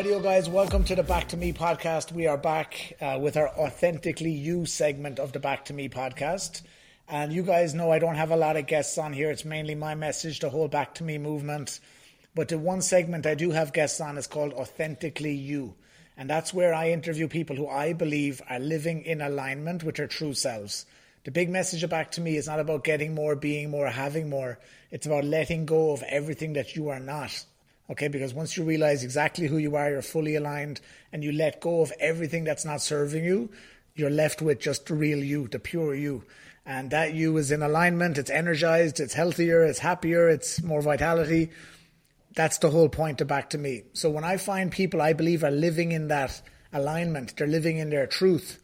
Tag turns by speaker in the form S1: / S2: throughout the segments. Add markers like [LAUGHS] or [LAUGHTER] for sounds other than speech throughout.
S1: Radio guys, welcome to the Back to Me podcast. We are back uh, with our Authentically You segment of the Back to Me podcast. And you guys know I don't have a lot of guests on here. It's mainly my message, the whole Back to Me movement. But the one segment I do have guests on is called Authentically You. And that's where I interview people who I believe are living in alignment with their true selves. The big message of Back to Me is not about getting more, being more, having more. It's about letting go of everything that you are not Okay, because once you realize exactly who you are, you're fully aligned, and you let go of everything that's not serving you, you're left with just the real you, the pure you. And that you is in alignment, it's energized, it's healthier, it's happier, it's more vitality. That's the whole point of back to me. So when I find people I believe are living in that alignment, they're living in their truth,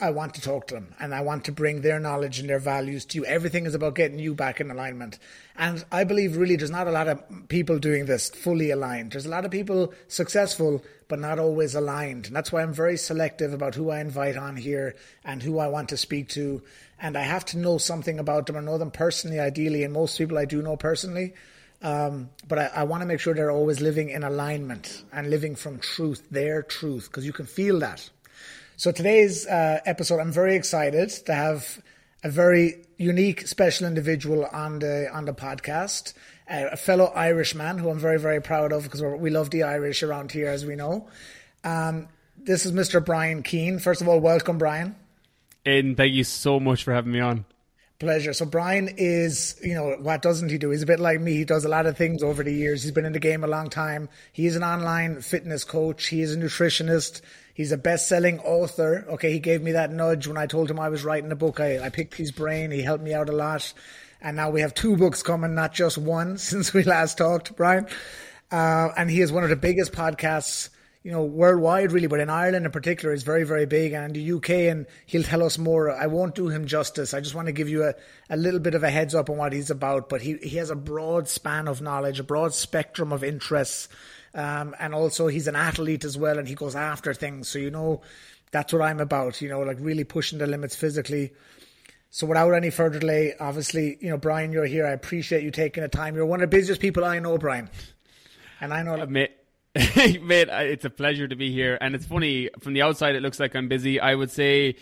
S1: I want to talk to them and I want to bring their knowledge and their values to you. Everything is about getting you back in alignment. And I believe really there's not a lot of people doing this fully aligned. There's a lot of people successful, but not always aligned. And that's why I'm very selective about who I invite on here and who I want to speak to. And I have to know something about them. I know them personally, ideally, and most people I do know personally. Um, but I, I want to make sure they're always living in alignment and living from truth, their truth, because you can feel that so today's uh, episode, I'm very excited to have a very unique, special individual on the on the podcast, uh, a fellow Irishman who I'm very very proud of because we love the Irish around here, as we know. Um, this is Mr. Brian Keane. First of all, welcome, Brian.
S2: And thank you so much for having me on.
S1: Pleasure. So Brian is, you know, what doesn't he do? He's a bit like me. He does a lot of things over the years. He's been in the game a long time. He is an online fitness coach. He is a nutritionist. He's a best-selling author. Okay, he gave me that nudge when I told him I was writing a book. I, I picked his brain. He helped me out a lot. And now we have two books coming, not just one, [LAUGHS] since we last talked, Brian. Uh, and he is one of the biggest podcasts, you know, worldwide, really, but in Ireland in particular, is very, very big. And the UK, and he'll tell us more. I won't do him justice. I just want to give you a, a little bit of a heads up on what he's about. But he, he has a broad span of knowledge, a broad spectrum of interests um, and also he's an athlete as well, and he goes after things. So you know, that's what I'm about. You know, like really pushing the limits physically. So without any further delay, obviously, you know, Brian, you're here. I appreciate you taking the time. You're one of the busiest people I know, Brian. And I know.
S2: Uh, mate, [LAUGHS] mate, it's a pleasure to be here. And it's funny from the outside, it looks like I'm busy. I would say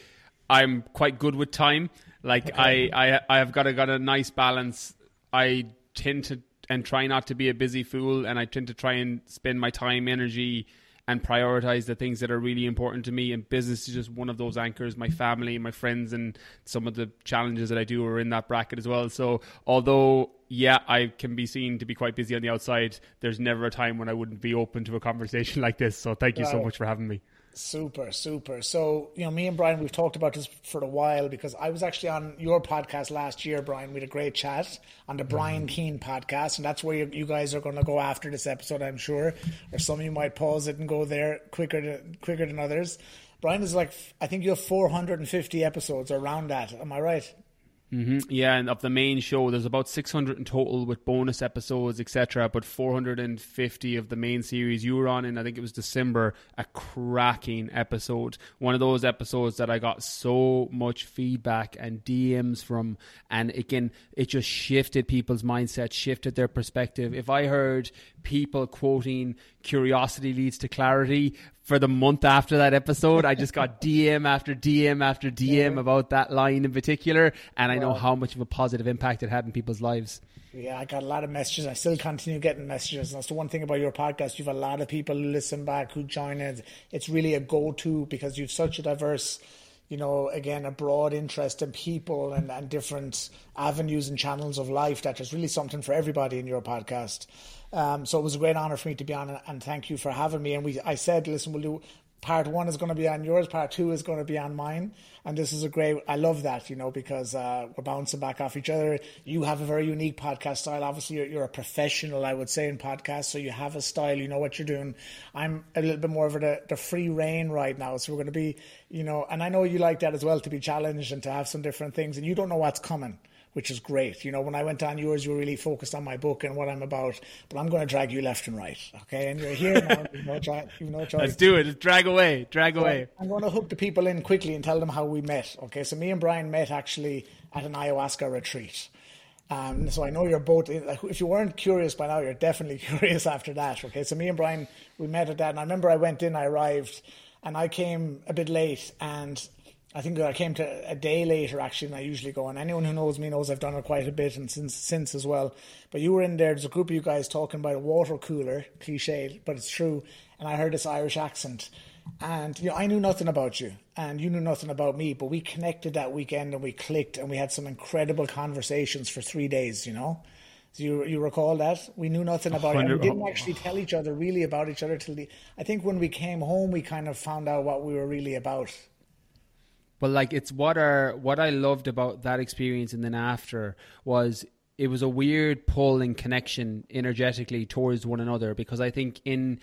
S2: I'm quite good with time. Like okay. I, I, I have got a got a nice balance. I tend to and try not to be a busy fool. And I tend to try and spend my time, energy, and prioritize the things that are really important to me. And business is just one of those anchors. My family, my friends, and some of the challenges that I do are in that bracket as well. So although yeah, I can be seen to be quite busy on the outside. There's never a time when I wouldn't be open to a conversation [LAUGHS] like this. So thank you so much for having me.
S1: Super, super. So, you know, me and Brian, we've talked about this for a while because I was actually on your podcast last year, Brian. We had a great chat on the Brian mm-hmm. Keane podcast, and that's where you, you guys are going to go after this episode, I'm sure. Or some of you might pause it and go there quicker, to, quicker than others. Brian is like, I think you have 450 episodes around that. Am I right?
S2: Mm-hmm. Yeah, and of the main show, there's about 600 in total with bonus episodes, etc. But 450 of the main series you were on in, I think it was December, a cracking episode. One of those episodes that I got so much feedback and DMs from, and again, it just shifted people's mindset, shifted their perspective. If I heard people quoting curiosity leads to clarity for the month after that episode. I just got [LAUGHS] DM after DM after DM about that line in particular, and I know how much of a positive impact it had in people's lives.
S1: Yeah, I got a lot of messages. I still continue getting messages. That's the one thing about your podcast. You have a lot of people who listen back, who join in. It's really a go-to because you've such a diverse you know, again, a broad interest in people and, and different avenues and channels of life that is really something for everybody in your podcast. Um, so it was a great honor for me to be on, and thank you for having me. And we, I said, listen, we'll do part one is going to be on yours, part two is going to be on mine. And this is a great, I love that, you know, because uh, we're bouncing back off each other. You have a very unique podcast style. Obviously, you're, you're, a professional, I would say, in podcasts. So you have a style, you know what you're doing. I'm a little bit more of the, the free reign right now. So we're going to be, you know, and I know you like that as well to be challenged and to have some different things. And you don't know what's coming which is great. You know, when I went on yours, you were really focused on my book and what I'm about. But I'm going to drag you left and right, okay? And you're here now. You've no, choice. You've no choice.
S2: Let's do it. Let's drag away. Drag so away.
S1: I'm going to hook the people in quickly and tell them how we met. Okay, so me and Brian met actually at an ayahuasca retreat. Um, so I know you're both. If you weren't curious by now, you're definitely [LAUGHS] curious after that. Okay, so me and Brian we met at that, and I remember I went in, I arrived, and I came a bit late, and I think I came to a day later actually than I usually go. And anyone who knows me knows I've done it quite a bit and since since as well. But you were in there. There's a group of you guys talking about a water cooler, cliche, but it's true. And I heard this Irish accent, and you know I knew nothing about you, and you knew nothing about me. But we connected that weekend, and we clicked, and we had some incredible conversations for three days. You know. So you you recall that we knew nothing about it. And we didn't actually tell each other really about each other till the. I think when we came home, we kind of found out what we were really about.
S2: But like it's what our what I loved about that experience and then after was it was a weird pull and connection energetically towards one another because I think in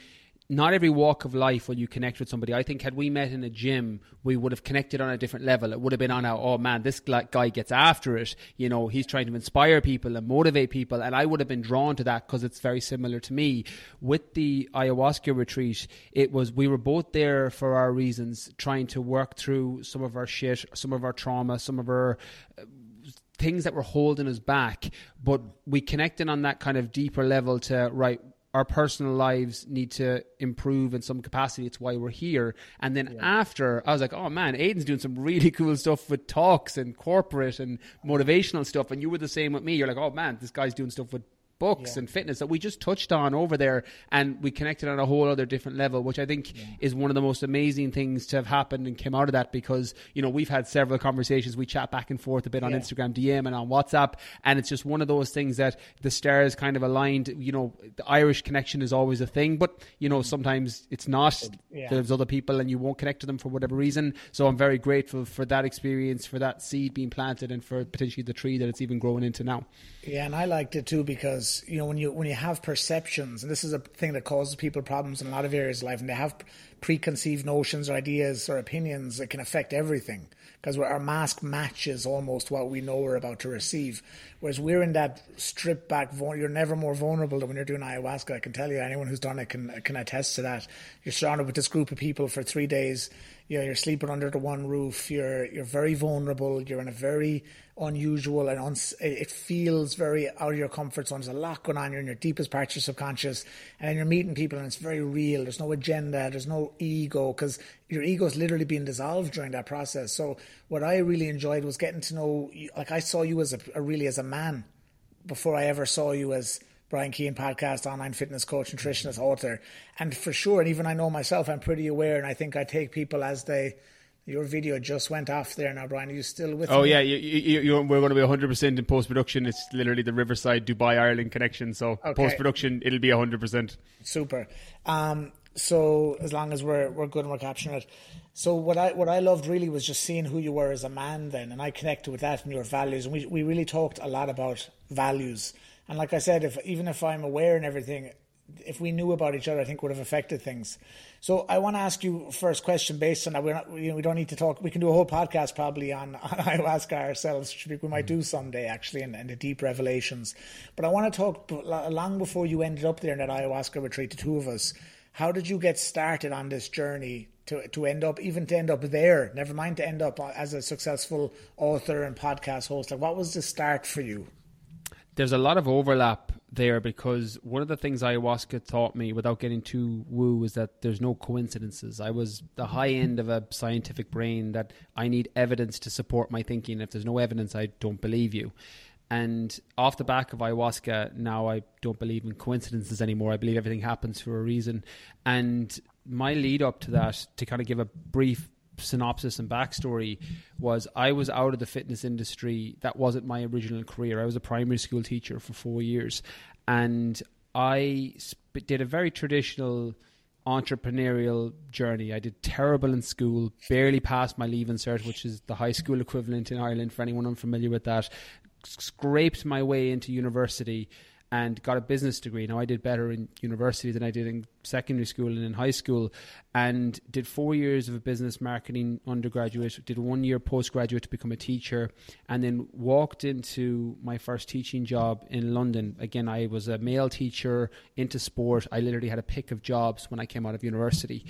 S2: not every walk of life will you connect with somebody. I think had we met in a gym, we would have connected on a different level. It would have been on our, oh man, this guy gets after it. You know, he's trying to inspire people and motivate people. And I would have been drawn to that because it's very similar to me. With the ayahuasca retreat, it was, we were both there for our reasons, trying to work through some of our shit, some of our trauma, some of our, uh, things that were holding us back, but we connected on that kind of deeper level to right our personal lives need to improve in some capacity. It's why we're here. And then yeah. after, I was like, oh man, Aidan's doing some really [LAUGHS] cool stuff with talks and corporate and motivational stuff. And you were the same with me. You're like, oh man, this guy's doing stuff with books yeah. and fitness that we just touched on over there and we connected on a whole other different level which i think yeah. is one of the most amazing things to have happened and came out of that because you know we've had several conversations. We chat back and forth a bit on yeah. instagram dm and on whatsapp and it's just one of those things that the stars kind of aligned. You know the irish connection is always a thing but you know mm-hmm. sometimes it's not. There's other people and you won't connect to them for whatever reason. So i'm very grateful for that experience for that seed being planted and for potentially the tree that it's even growing into now.
S1: Yeah and i liked it too because you know when you when you have perceptions, and this is a thing that causes people problems in a lot of areas of life, and they have preconceived notions or ideas or opinions that can affect everything because our mask matches almost what we know we're about to receive. Whereas we're in that stripped back, you're never more vulnerable than when you're doing ayahuasca. I can tell you, anyone who's done it can can attest to that. You're surrounded with this group of people for three days. You know, you're sleeping under the one roof. You're you're very vulnerable. You're in a very unusual and it feels very out of your comfort zone. There's a lot going on. You're in your deepest parts of your subconscious, and then you're meeting people, and it's very real. There's no agenda. There's no ego because your ego is literally being dissolved during that process. So what I really enjoyed was getting to know, like I saw you as a really as a man before I ever saw you as Brian Keane podcast, online fitness coach, nutritionist, author, and for sure, and even I know myself, I'm pretty aware, and I think I take people as they your video just went off there now, Brian. Are you still with
S2: oh,
S1: me?
S2: yeah, you, you, you, we're going to be 100% in post production. It's literally the Riverside Dubai Ireland connection. So okay. post production, it'll be 100%.
S1: Super. Um, so as long as we're we're good and we're capturing it. So what I what I loved really was just seeing who you were as a man then, and I connected with that and your values, and we we really talked a lot about values. And like I said, if even if I'm aware and everything, if we knew about each other, I think would have affected things. So I want to ask you first question based on that. We're not, you know, we don't need to talk. We can do a whole podcast probably on, [LAUGHS] on ayahuasca ourselves, which we might hmm. do someday actually, and, and the deep revelations. But I want to talk long before you ended up there in that ayahuasca retreat, the two of us. How did you get started on this journey to to end up even to end up there? Never mind to end up as a successful author and podcast host. Like, what was the start for you?
S2: There's a lot of overlap there because one of the things ayahuasca taught me, without getting too woo, is that there's no coincidences. I was the high mm-hmm. end of a scientific brain that I need evidence to support my thinking. If there's no evidence, I don't believe you. And off the back of ayahuasca, now I don't believe in coincidences anymore. I believe everything happens for a reason. And my lead up to that, to kind of give a brief synopsis and backstory was I was out of the fitness industry. That wasn't my original career. I was a primary school teacher for four years, and I did a very traditional entrepreneurial journey. I did terrible in school, barely passed my leaving cert, which is the high school equivalent in Ireland for anyone unfamiliar with that. Scraped my way into university and got a business degree. Now I did better in university than I did in secondary school and in high school, and did four years of a business marketing undergraduate. Did one year postgraduate to become a teacher, and then walked into my first teaching job in London. Again, I was a male teacher into sport. I literally had a pick of jobs when I came out of university,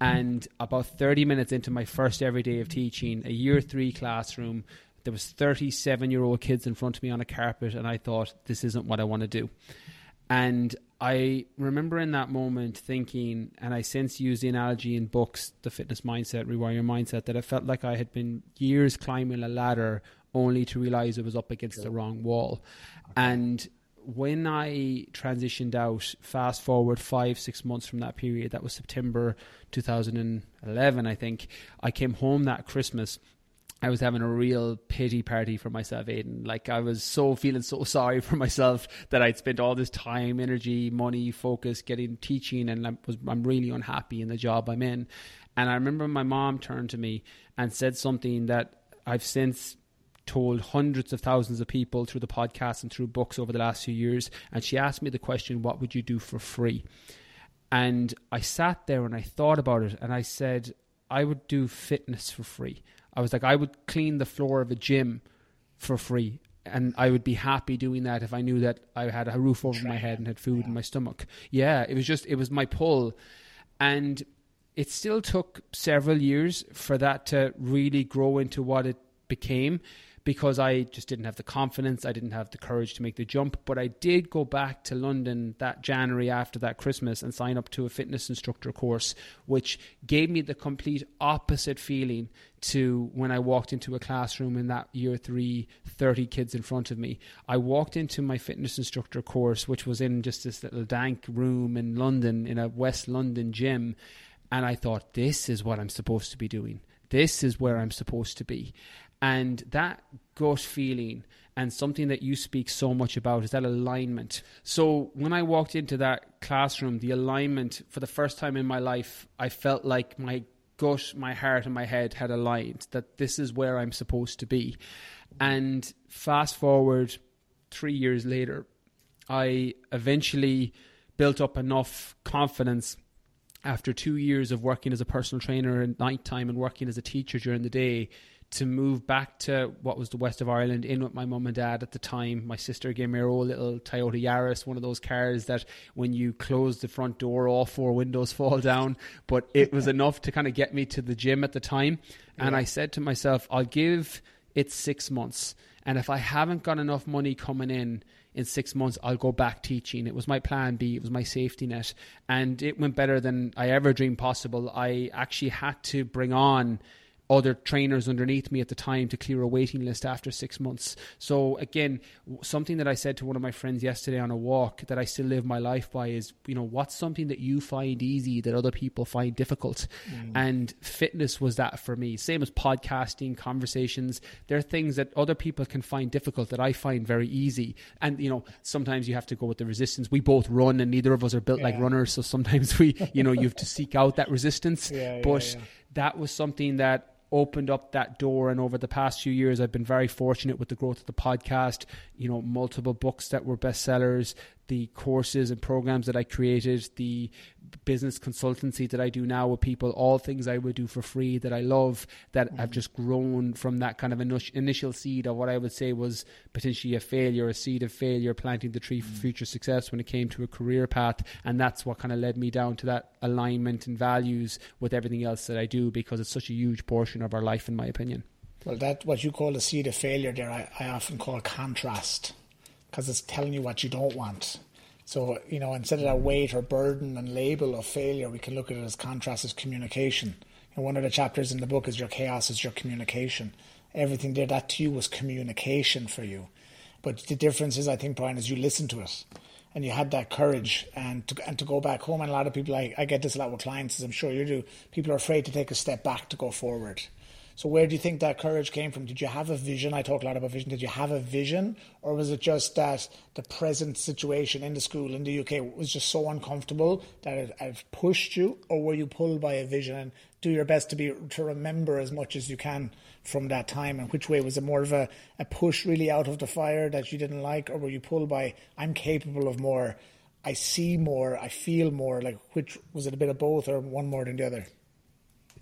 S2: and about thirty minutes into my first every day of teaching, a year three classroom There was 37 year old kids in front of me on a carpet, and I thought, this isn't what I want to do. And I remember in that moment thinking, and I since use the analogy in books, The Fitness Mindset, Rewire Your Mindset, that I felt like I had been years climbing a ladder only to realize it was up against the wrong wall. And when I transitioned out, fast forward five, six months from that period, that was September 2011, I think, I came home that Christmas I was having a real pity party for myself, Aidan. Like I was so feeling so sorry for myself that I'd spent all this time, energy, money, focus getting teaching, and I was I'm really unhappy in the job I'm in. And I remember my mom turned to me and said something that I've since told hundreds of thousands of people through the podcast and through books over the last few years. And she asked me the question, "What would you do for free?" And I sat there and I thought about it, and I said, I would do fitness for free. I was like, I would clean the floor of a gym for free. And I would be happy doing that if I knew that I had a roof over my head and had food yeah. in my stomach. Yeah, it was just, it was my pull. And it still took several years for that to really grow into what it became because I just didn't have the confidence. I didn't have the courage to make the jump. But I did go back to London that January after that Christmas and sign up to a fitness instructor course, which gave me the complete opposite feeling to when I walked into a classroom in that year three, 30 kids in front of me. I walked into my fitness instructor course, which was in just this little dank room in London, in a West London gym. And I thought, this is what I'm supposed to be doing. This is where I'm supposed to be. And that gut feeling and something that you speak so much about is that alignment. So when I walked into that classroom, the alignment for the first time in my life, I felt like my gut, my heart, and my head had aligned that this is where I'm supposed to be. And fast forward three years later, I eventually built up enough confidence after two years of working as a personal trainer at night time and working as a teacher during the day to move back to what was the west of Ireland in with my mum and dad at the time. My sister gave me a old little Toyota Yaris, one of those cars that when you close the front door, all four windows [LAUGHS] fall down. But it was enough to kind of get me to the gym at the time. Yeah. And I said to myself, I'll give it six months. And if I haven't got enough money coming in, in six months I'll go back teaching. It was my plan B, it was my safety net. And it went better than I ever dreamed possible. I actually had to bring on other trainers underneath me at the time to clear a waiting list after six months. So again, something that I said to one of my friends yesterday on a walk that I still live my life by is, you know, what's something that you find easy that other people find difficult? Mm. And fitness was that for me. Same as podcasting, conversations. There are things that other people can find difficult that I find very easy. And, you know, sometimes you have to go with the resistance. We both run and neither of us are built yeah. like runners. So sometimes we, you know, you have to seek out that resistance. [LAUGHS] Yeah, but yeah, that was something that opened up that door. And over the past few years, I've been very fortunate with the growth of the podcast. You know, multiple books that were bestsellers, the courses and programs that I created, the business consultancy that I do now with people, all things I would do for free that I love that mm-hmm. have just grown from that kind of initial seed of what I would say was potentially a failure, a seed of failure, planting the tree for mm-hmm. future success when it came to a career path. And that's what kind of led me down to that alignment and values with everything else that I do because it's such a huge portion of our life, in my opinion.
S1: Well, that what you call a seed of failure there, I, I often call contrast because it's telling you what you don't want. So, you know, instead of that weight or burden and label of failure, we can look at it as contrast as communication. And one of the chapters in the book is your chaos is your communication. Everything there, that to you was communication for you. But the difference is, I think, Brian, is you listen to it and you had that courage and to, and to go back home. And a lot of people, I, I get this a lot with clients, as I'm sure you do, people are afraid to take a step back to go forward. So where do you think that courage came from? Did you have a vision? I talk a lot about vision. Did you have a vision, or was it just that the present situation in the school in the UK was just so uncomfortable that it, it pushed you, or were you pulled by a vision and do your best to be to remember as much as you can from that time? And which way was it more of a, a push really out of the fire that you didn't like, or were you pulled by I'm capable of more? I see more, I feel more. Like which was it a bit of both, or one more than the other?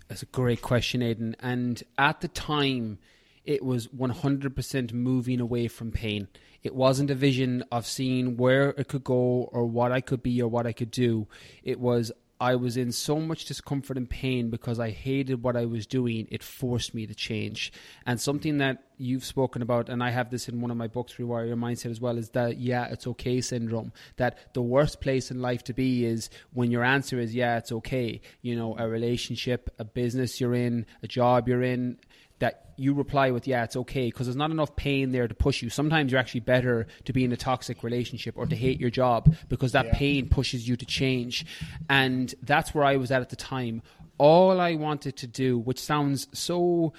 S2: That's a great question, Aidan. And at the time, it was 100% moving away from pain. It wasn't a vision of seeing where it could go or what I could be or what I could do. It was, I was in so much discomfort and pain because I hated what I was doing, it forced me to change. And something that you've spoken about, and I have this in one of my books, Rewire Your Mindset, as well, is that, yeah, it's okay syndrome. That the worst place in life to be is when your answer is, yeah, it's okay. You know, a relationship, a business you're in, a job you're in, you reply with, yeah, it's okay, because there's not enough pain there to push you. Sometimes you're actually better to be in a toxic relationship or to hate your job because that yeah. pain pushes you to change. And that's where I was at at the time. All I wanted to do, which sounds so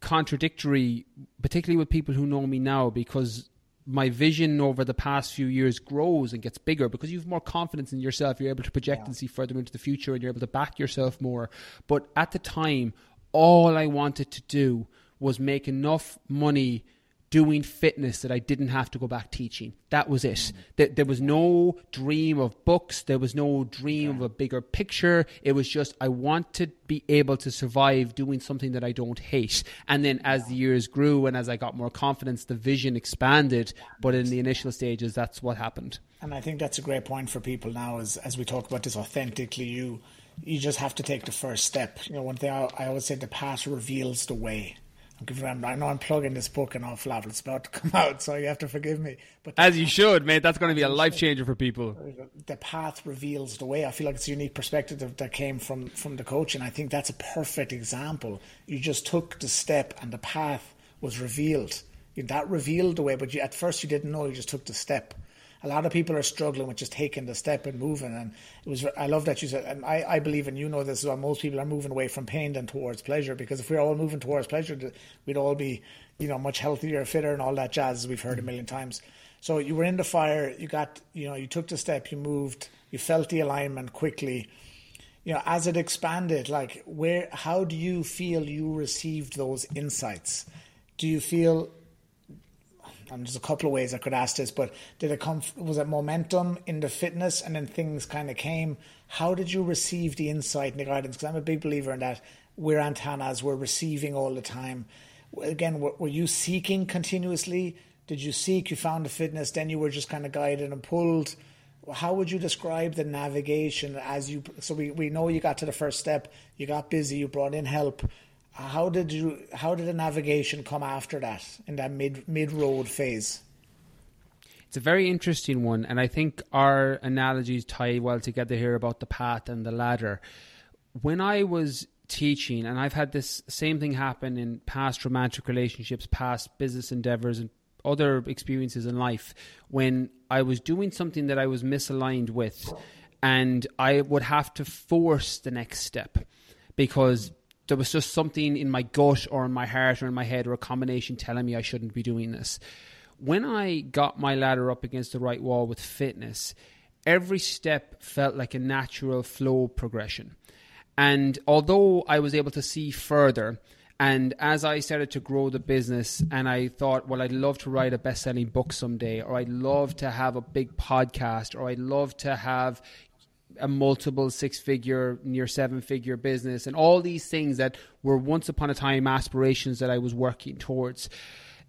S2: contradictory, particularly with people who know me now, because my vision over the past few years grows and gets bigger because you have more confidence in yourself. You're able to project yeah. and see further into the future and you're able to back yourself more. But at the time, all I wanted to do was make enough money doing fitness that I didn't have to go back teaching. That was it. Mm-hmm. There, there was no dream of books. There was no dream of a bigger picture. It was just, I want to be able to survive doing something that I don't hate. And then as the years grew and as I got more confidence, the vision expanded. But in the initial stages, that's what happened.
S1: And I think that's a great point for people now as, as we talk about this authentically you you just have to take the first step. You know, one thing I, I always say, the path reveals the way. I know I'm plugging this book and awful lot. It's about to come [LAUGHS] out, so you have to forgive me.
S2: But as you should, mate. That's going to be a life changer for people.
S1: The path reveals the way. I feel like it's a unique perspective that came from from the coach, and I think that's a perfect example. You just took the step, and the path was revealed. That revealed the way, but you, at first you didn't know. You just took the step a lot of people are struggling with just taking the step and moving. And it was, I love that you said, and I, I believe, and you know this as well, most people are moving away from pain than towards pleasure. Because if we're all moving towards pleasure, we'd all be, you know, much healthier, fitter, and all that jazz we've heard a mm-hmm. million times. So you were in the fire, you got, you know, you took the step, you moved, you felt the alignment quickly. You know, as it expanded, like where, how do you feel you received those insights? Do you feel and there's a couple of ways I could ask this, but did it come? Was it momentum in the fitness, and then things kind of came? How did you receive the insight and the guidance? Because I'm a big believer in that. We're antennas. We're receiving all the time. Again, were, were you seeking continuously? Did you seek? You found the fitness, then you were just kind of guided and pulled. How would you describe the navigation as you? So we, we know you got to the first step. You got busy. You brought in help how did you how did the navigation come after that in that mid mid road phase?
S2: It's a very interesting one, and I think our analogies tie well together here about the path and the ladder. When I was teaching, and I've had this same thing happen in past romantic relationships, past business endeavors, and other experiences in life, when I was doing something that I was misaligned with, and I would have to force the next step because there was just something in my gut or in my heart or in my head or a combination telling me I shouldn't be doing this. When I got my ladder up against the right wall with fitness, every step felt like a natural flow progression. And although I was able to see further, and as I started to grow the business, and I thought, well, I'd love to write a best selling book someday, or I'd love to have a big podcast, or I'd love to have, a multiple six figure, near seven figure business, and all these things that were once upon a time aspirations that I was working towards,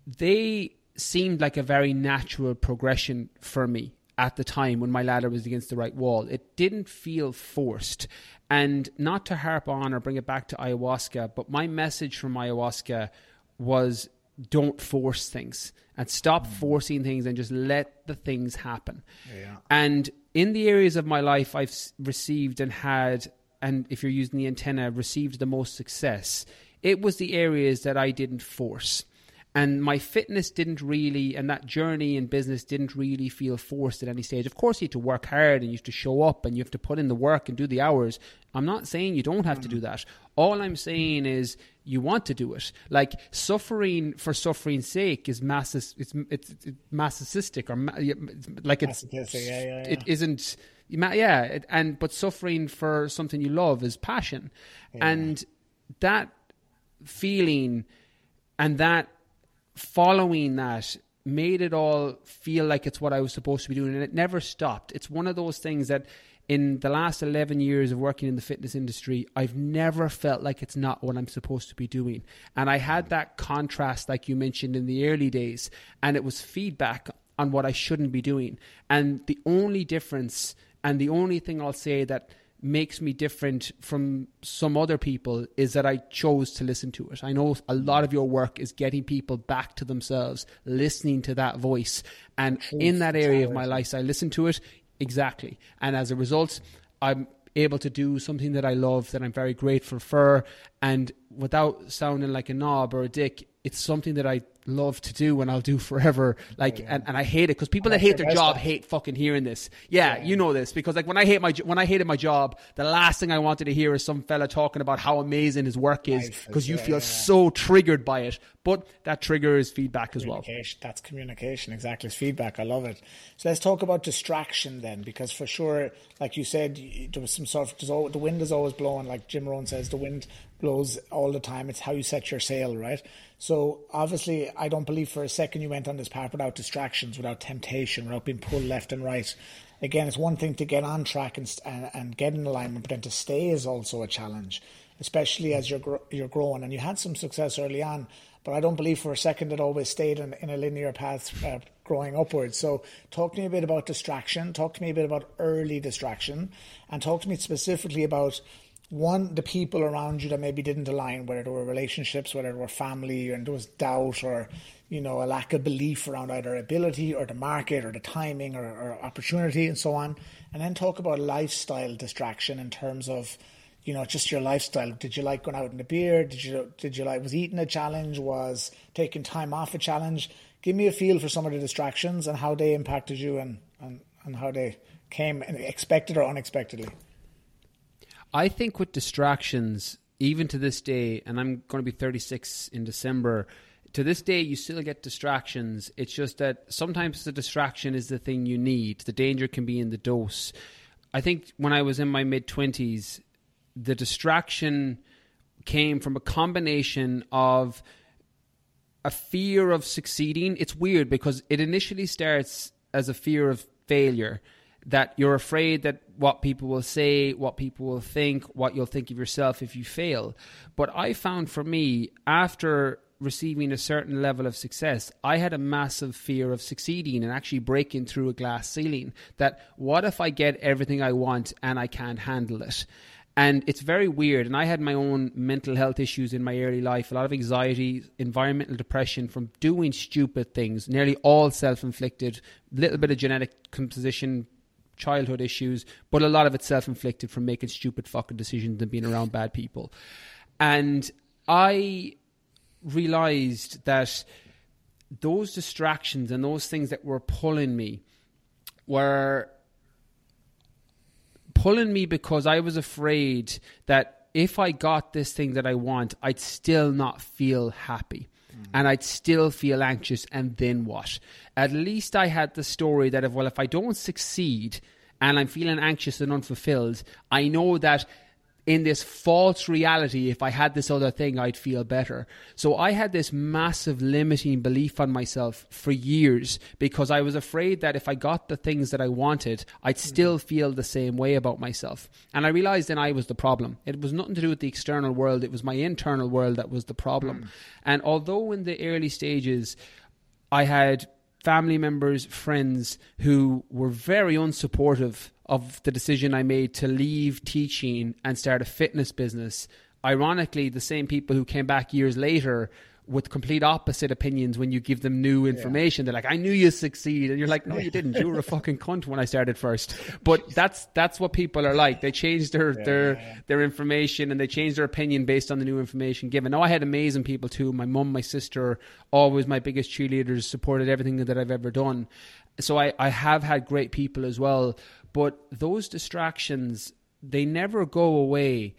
S2: they seemed like a very natural progression for me at the time when my ladder was against the right wall. It didn't feel forced. And not to harp on or bring it back to ayahuasca, but my message from ayahuasca was don't force things and stop mm. forcing things and just let the things happen. Yeah. And in the areas of my life I've received and had, and if you're using the antenna, received the most success, it was the areas that I didn't force. And my fitness didn't really, and that journey in business didn't really feel forced at any stage. Of course, you have to work hard and you have to show up and you have to put in the work and do the hours. I'm not saying you don't have to do that. All I'm saying is you want to do it. Like suffering for suffering's sake is masses. It's it's, it's masochistic or like it's yeah, yeah, yeah. it isn't. Yeah, it, and but suffering for something you love is passion, and that feeling and that following that made it all feel like it's what I was supposed to be doing, and it never stopped. It's one of those things that in the last 11 years of working in the fitness industry, I've never felt like it's not what I'm supposed to be doing. And I had that contrast, like you mentioned in the early days, and it was feedback on what I shouldn't be doing. And the only difference and the only thing I'll say that makes me different from some other people is that I chose to listen to it. I know a lot of your work is getting people back to themselves, listening to that voice. And in that area of my life, I listen to it exactly. And as a result, I'm able to do something that I love, that I'm very grateful for. And without sounding like a knob or a dick, it's something that I love to do and I'll do forever. [LAUGHS] Like, yeah. and, and I hate it because people that hate their job hate fucking hearing this. Yeah, yeah, you know this because like when I hate my when I hated my job, the last thing I wanted to hear is some fella talking about how amazing his work is because you yeah, feel so triggered by it. But that trigger is feedback as well.
S1: That's communication. Exactly, it's feedback. I love it. So let's talk about distraction then, because for sure, like you said, there was some sort of the wind is always blowing. Like Jim Rohn says, the wind blows all the time. It's how you set your sail, right? So obviously, I don't believe for a second you went on this path without distractions, without temptation, without being pulled left and right. Again, it's one thing to get on track and and, and get in alignment, but then to stay is also a challenge, especially as you're you're growing. And you had some success early on, but I don't believe for a second it always stayed in, in a linear path uh, growing upwards. So, talk to me a bit about distraction. Talk to me a bit about early distraction, and talk to me specifically about one, the people around you that maybe didn't align, whether it were relationships, whether it were family, and there was doubt or, you know, a lack of belief around either ability or the market or the timing or, or opportunity and so on. And then talk about lifestyle distraction in terms of, you know, just your lifestyle. Did you like going out in the beer? Did you did you like was eating a challenge? Was taking time off a challenge? Give me a feel for some of the distractions and how they impacted you and, and, and how they came expected or unexpectedly.
S2: I think with distractions, even to this day, and I'm going to be 36 in December, to this day, you still get distractions. It's just that sometimes the distraction is the thing you need. The danger can be in the dose. I think when I was in my mid 20s, the distraction came from a combination of a fear of succeeding. It's weird because it initially starts as a fear of failure that you're afraid that what people will say, what people will think, what you'll think of yourself if you fail. But I found for me, after receiving a certain level of success, I had a massive fear of succeeding and actually breaking through a glass ceiling. That what if I get everything I want and I can't handle it? And it's very weird. And I had my own mental health issues in my early life, a lot of anxiety, environmental depression from doing stupid things, nearly all self inflicted, little bit of genetic composition, childhood issues, but a lot of it self inflicted from making stupid fucking decisions and being around bad people. And I realized that those distractions and those things that were pulling me were pulling me because I was afraid that if I got this thing that I want, I'd still not feel happy Mm. and I'd still feel anxious. And then what? At least I had the story that if, well, if I don't succeed and I'm feeling anxious and unfulfilled, I know that in this false reality, if I had this other thing, I'd feel better. So I had this massive limiting belief on myself for years because I was afraid that if I got the things that I wanted, I'd still feel the same way about myself. And I realized then I was the problem. It was nothing to do with the external world, it was my internal world that was the problem. Mm. And although in the early stages, I had family members, friends who were very unsupportive of the decision I made to leave teaching and start a fitness business. Ironically, the same people who came back years later with complete opposite opinions when you give them new information. Yeah. They're like, I knew you succeed. And you're like, no, you didn't. You were a [LAUGHS] fucking cunt when I started first. But that's, that's what people are like. They change their, yeah, their, yeah, their information and they change their opinion based on the new information given. Now I had amazing people too. My mum, my sister, always my biggest cheerleaders, supported everything that I've ever done. So I, I have had great people as well. But those distractions, they never go away.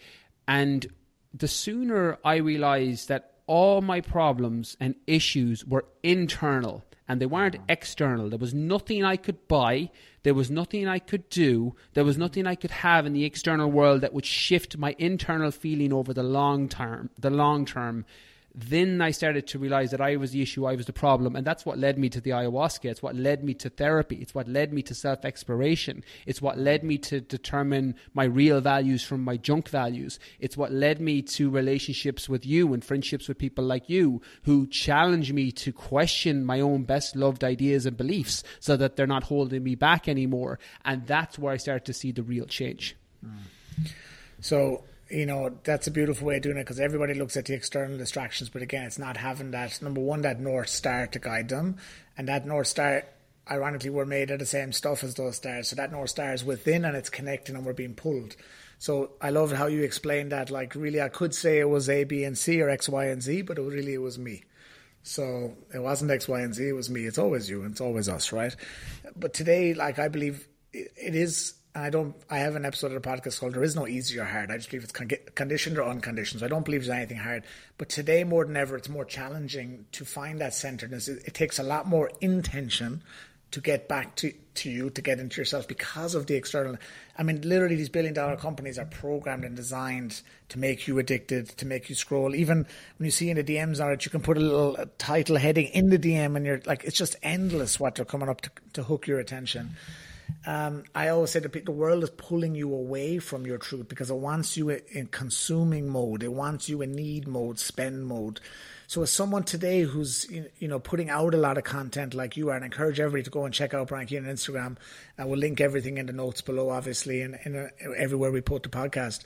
S2: And the sooner I realized that all my problems and issues were internal and they weren't mm. external. There was nothing I could buy. There was nothing I could do. There was nothing I could have in the external world that would shift my internal feeling over the long term. The long term then I started to realize that I was the issue, I was the problem. And that's what led me to the ayahuasca. It's what led me to therapy. It's what led me to self exploration. It's what led me to determine my real values from my junk values. It's what led me to relationships with you and friendships with people like you who challenge me to question my own best loved ideas and beliefs so that they're not holding me back anymore. And that's where I started to see the real change.
S1: Mm. So you know that's a beautiful way of doing it because everybody looks at the external distractions, but again, it's not having that number one that north star to guide them, and that north star. Ironically, we're made of the same stuff as those stars, so that north star is within and it's connecting, and we're being pulled. So I love how you explained that. Like, really, I could say it was A, B, and C or X, Y, and Z, but it really it was me. So it wasn't X, Y, and Z. It was me. It's always you. And it's always us, right? But today, like, I believe it, it is. I don't. I have an episode of the podcast called "There Is No Easy or Hard." I just believe it's con- conditioned or unconditioned. So I don't believe there's anything hard. But today, more than ever, it's more challenging to find that centeredness. It, it takes a lot more intention to get back to, to you, to get into yourself because of the external. I mean, literally, these billion dollar companies are programmed and designed to make you addicted, to make you scroll. Even when you see in the DMs on it, you can put a little title heading in the DM, and you're like, it's just endless what they're coming up to, to hook your attention. Um, I always say the world is pulling you away from your truth because it wants you in consuming mode, it wants you in need mode, spend mode. So as someone today who's you know putting out a lot of content like you are, and I encourage everybody to go and check out Brian on Instagram. I will link everything in the notes below, obviously, and, and uh, everywhere we put the podcast.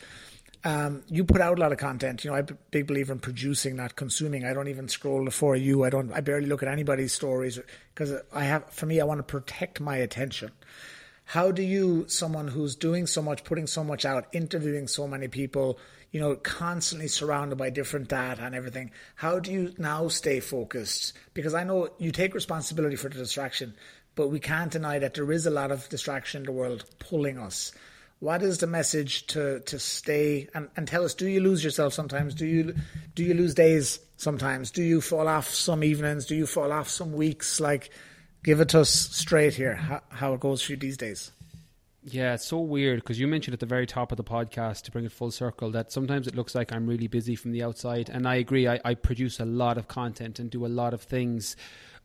S1: Um, you put out a lot of content. You know, I'm a big believer in producing, not consuming. I don't even scroll for you. I don't. I barely look at anybody's stories because I have. For me, I want to protect my attention. How do you, someone who's doing so much, putting so much out, interviewing so many people, you know, constantly surrounded by different data and everything. How do you now stay focused? Because I know you take responsibility for the distraction, but we can't deny that there is a lot of distraction in the world pulling us. What is the message to, to stay and, and tell us, do you lose yourself sometimes? Do you do you lose days sometimes? Do you fall off some evenings? Do you fall off some weeks? Like give it to us straight here, how, how it goes for you these days.
S2: Yeah, it's so weird because you mentioned at the very top of the podcast to bring it full circle that sometimes it looks like I'm really busy from the outside. And I agree, I, I produce a lot of content and do a lot of things.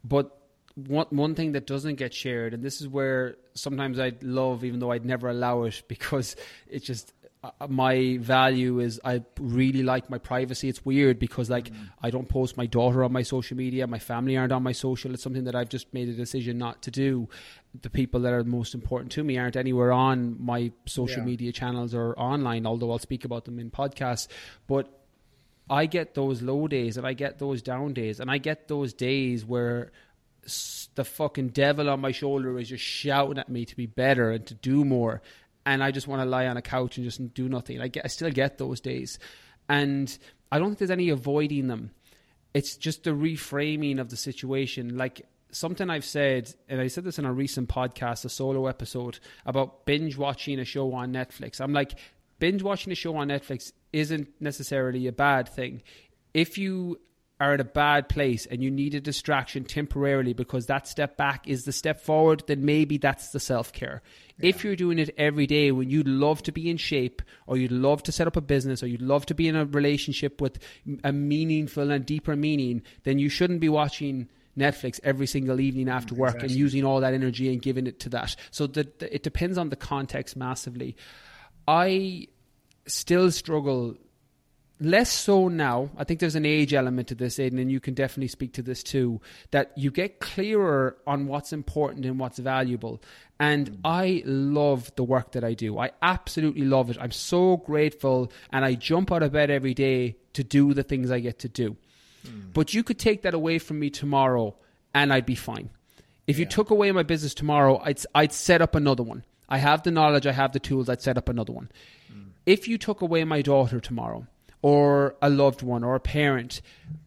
S2: But one, one thing that doesn't get shared, and this is where sometimes I'd love, even though I'd never allow it [LAUGHS] because it just my value is I really like my privacy. It's weird because like mm. I don't post my daughter on my social media, my family aren't on my social. It's something that I've just made a decision not to do. The people that are most important to me aren't anywhere on my social yeah. media channels or online, although I'll speak about them in podcasts. But I get those low days and I get those down days and I get those days where the fucking devil on my shoulder is just shouting at me to be better and to do more and I just want to lie on a couch and just do nothing. I get, I still get those days, and I don't think there's any avoiding them. It's just the reframing of the situation. Like something I've said, and I said this in a recent podcast, a solo episode about binge watching a show on Netflix. I'm like, binge watching a show on Netflix isn't necessarily a bad thing. If you are at a bad place and you need a distraction temporarily because that step back is the step forward, then maybe that's the self care. Yeah. If you're doing it every day when you'd love to be in shape or you'd love to set up a business or you'd love to be in a relationship with a meaningful and deeper meaning, then you shouldn't be watching Netflix every single evening after mm, work exactly. and using all that energy and giving it to that. So the, it depends on the context massively. I still struggle less so now. I think there's an age element to this, Aidan, and you can definitely speak to this too. That you get clearer on what's important and what's valuable. And mm. I love the work that I do. I absolutely love it. I'm so grateful, and I jump out of bed every day to do the things I get to do. Mm. But you could take that away from me tomorrow, and I'd be fine. If yeah. you took away my business tomorrow, I'd I'd set up another one. I have the knowledge, I have the tools. I'd set up another one. Mm. If you took away my daughter tomorrow, or a loved one or a parent,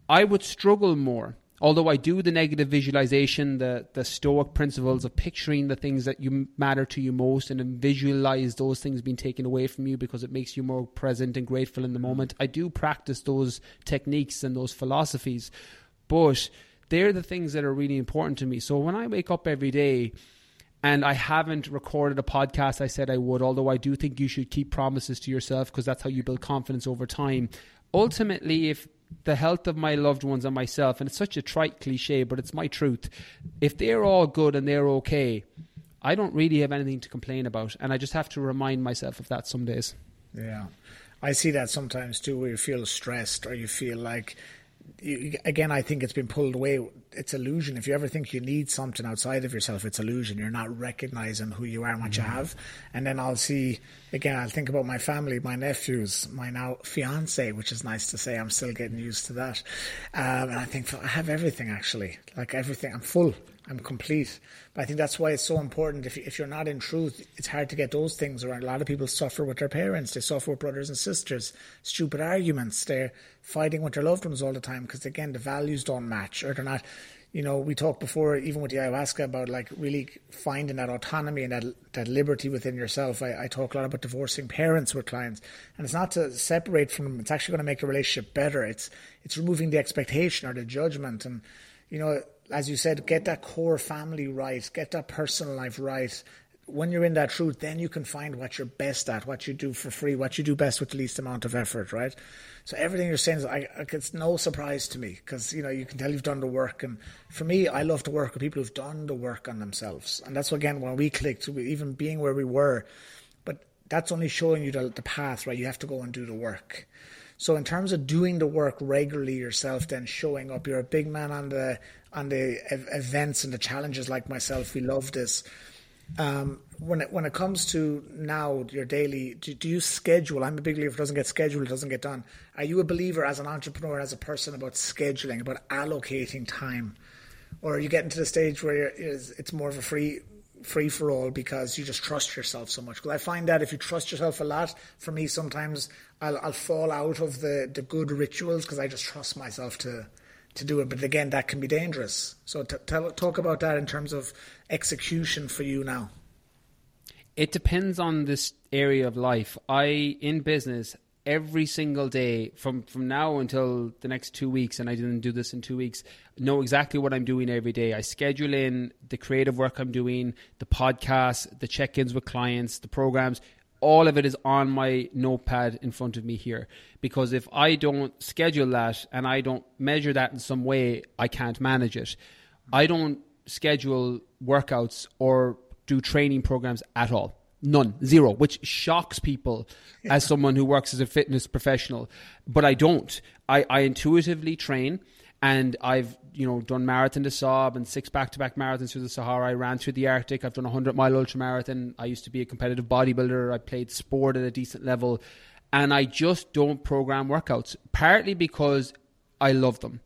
S2: I would struggle more. Although I do the negative visualization, the, the stoic principles of picturing the things that you matter to you most and then visualize those things being taken away from you because it makes you more present and grateful in the moment. I do practice those techniques and those philosophies, but they're the things that are really important to me. So when I wake up every day, and I haven't recorded a podcast I said I would, although I do think you should keep promises to yourself because that's how you build confidence over time. Ultimately, if the health of my loved ones and myself, and it's such a trite cliche, but it's my truth, if they're all good and they're okay, I don't really have anything to complain about. And I just have to remind myself of that some days.
S1: Yeah. I see that sometimes too, where you feel stressed or you feel like you, again, I think it's been pulled away. It's illusion. If you ever think you need something outside of yourself, it's illusion. You're not recognizing who you are and what mm-hmm. you have. And then I'll see, again, I'll think about my family, my nephews, my now fiance, which is nice to say. I'm still getting used to that. Um, and I think I have everything actually, like everything. I'm full. I'm complete. But I think that's why it's so important. If, if you're not in truth, it's hard to get those things around. A lot of people suffer with their parents. They suffer with brothers and sisters. Stupid arguments. They're fighting with their loved ones all the time because, again, the values don't match or they're not. You know, we talked before, even with the ayahuasca, about like really finding that autonomy and that that liberty within yourself. I, I talk a lot about divorcing parents with clients, and it's not to separate from them. It's actually going to make the relationship better. It's it's removing the expectation or the judgment, and you know, as you said, get that core family right, get that personal life right. When you're in that truth, then you can find what you're best at, what you do for free, what you do best with the least amount of effort, right? So everything you're saying is, I, it's no surprise to me because you know you can tell you've done the work. And for me, I love to work with people who've done the work on themselves, and that's again when we clicked, even being where we were. But that's only showing you the, the path, right? You have to go and do the work. So in terms of doing the work regularly yourself, then showing up, you're a big man on the on the events and the challenges like myself. We love this. Um, when it when it comes to now your daily, do, do, you schedule? I'm a big believer. If it doesn't get scheduled, it doesn't get done. Are you a believer as an entrepreneur, as a person, about scheduling, about allocating time, or are you getting to the stage where it's more of a free free for all because you just trust yourself so much? Because I find that if you trust yourself a lot, for me sometimes I'll, I'll fall out of the the good rituals because I just trust myself to to do it. But again, that can be dangerous. So t- tell, talk about that in terms of execution for you now.
S2: It depends on this area of life. I in business every single day from from now until the next two weeks, and I didn't do this in two weeks. Know exactly what I'm doing every day. I schedule in the creative work I'm doing, the podcasts, the check-ins with clients, the programs all of it is on my notepad in front of me here because if I don't schedule that and I don't measure that in some way, I can't manage it. I don't schedule workouts or do training programs at all. None, zero, which shocks people as [LAUGHS] someone who works as a fitness professional. But I don't. I, I intuitively train and I've you know done Marathon des Sables and six back-to-back marathons through the Sahara. I ran through the Arctic. I've done a hundred mile ultra marathon. I used to be a competitive bodybuilder. I played sport at a decent level, and I just don't program workouts. Partly because I love them,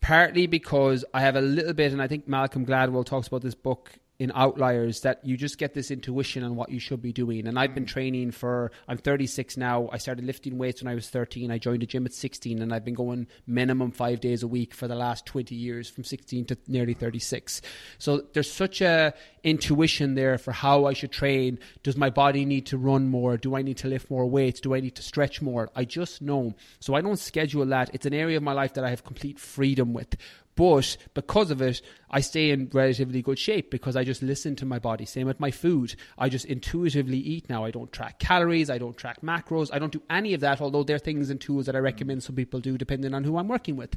S2: partly because I have a little bit, and I think Malcolm Gladwell talks about this book in outliers that you just get this intuition on what you should be doing. And I've been mm. training for, I'm 36 now. I started lifting weights when I was 13. I joined a gym at 16 and I've been going minimum five days a week for the last 20 years from 16 to nearly 36. So there's such a intuition there for how I should train. Does my body need to run more? Do I need to lift more weights? Do I need to stretch more? I just know. So I don't schedule that. It's an area of my life that I have complete freedom with. But because of it, I stay in relatively good shape because I just listen to my body. Same with my food. I just intuitively eat now. I don't track calories. I don't track macros. I don't do any of that, although there are things and tools that I recommend some people do depending on who I'm working with.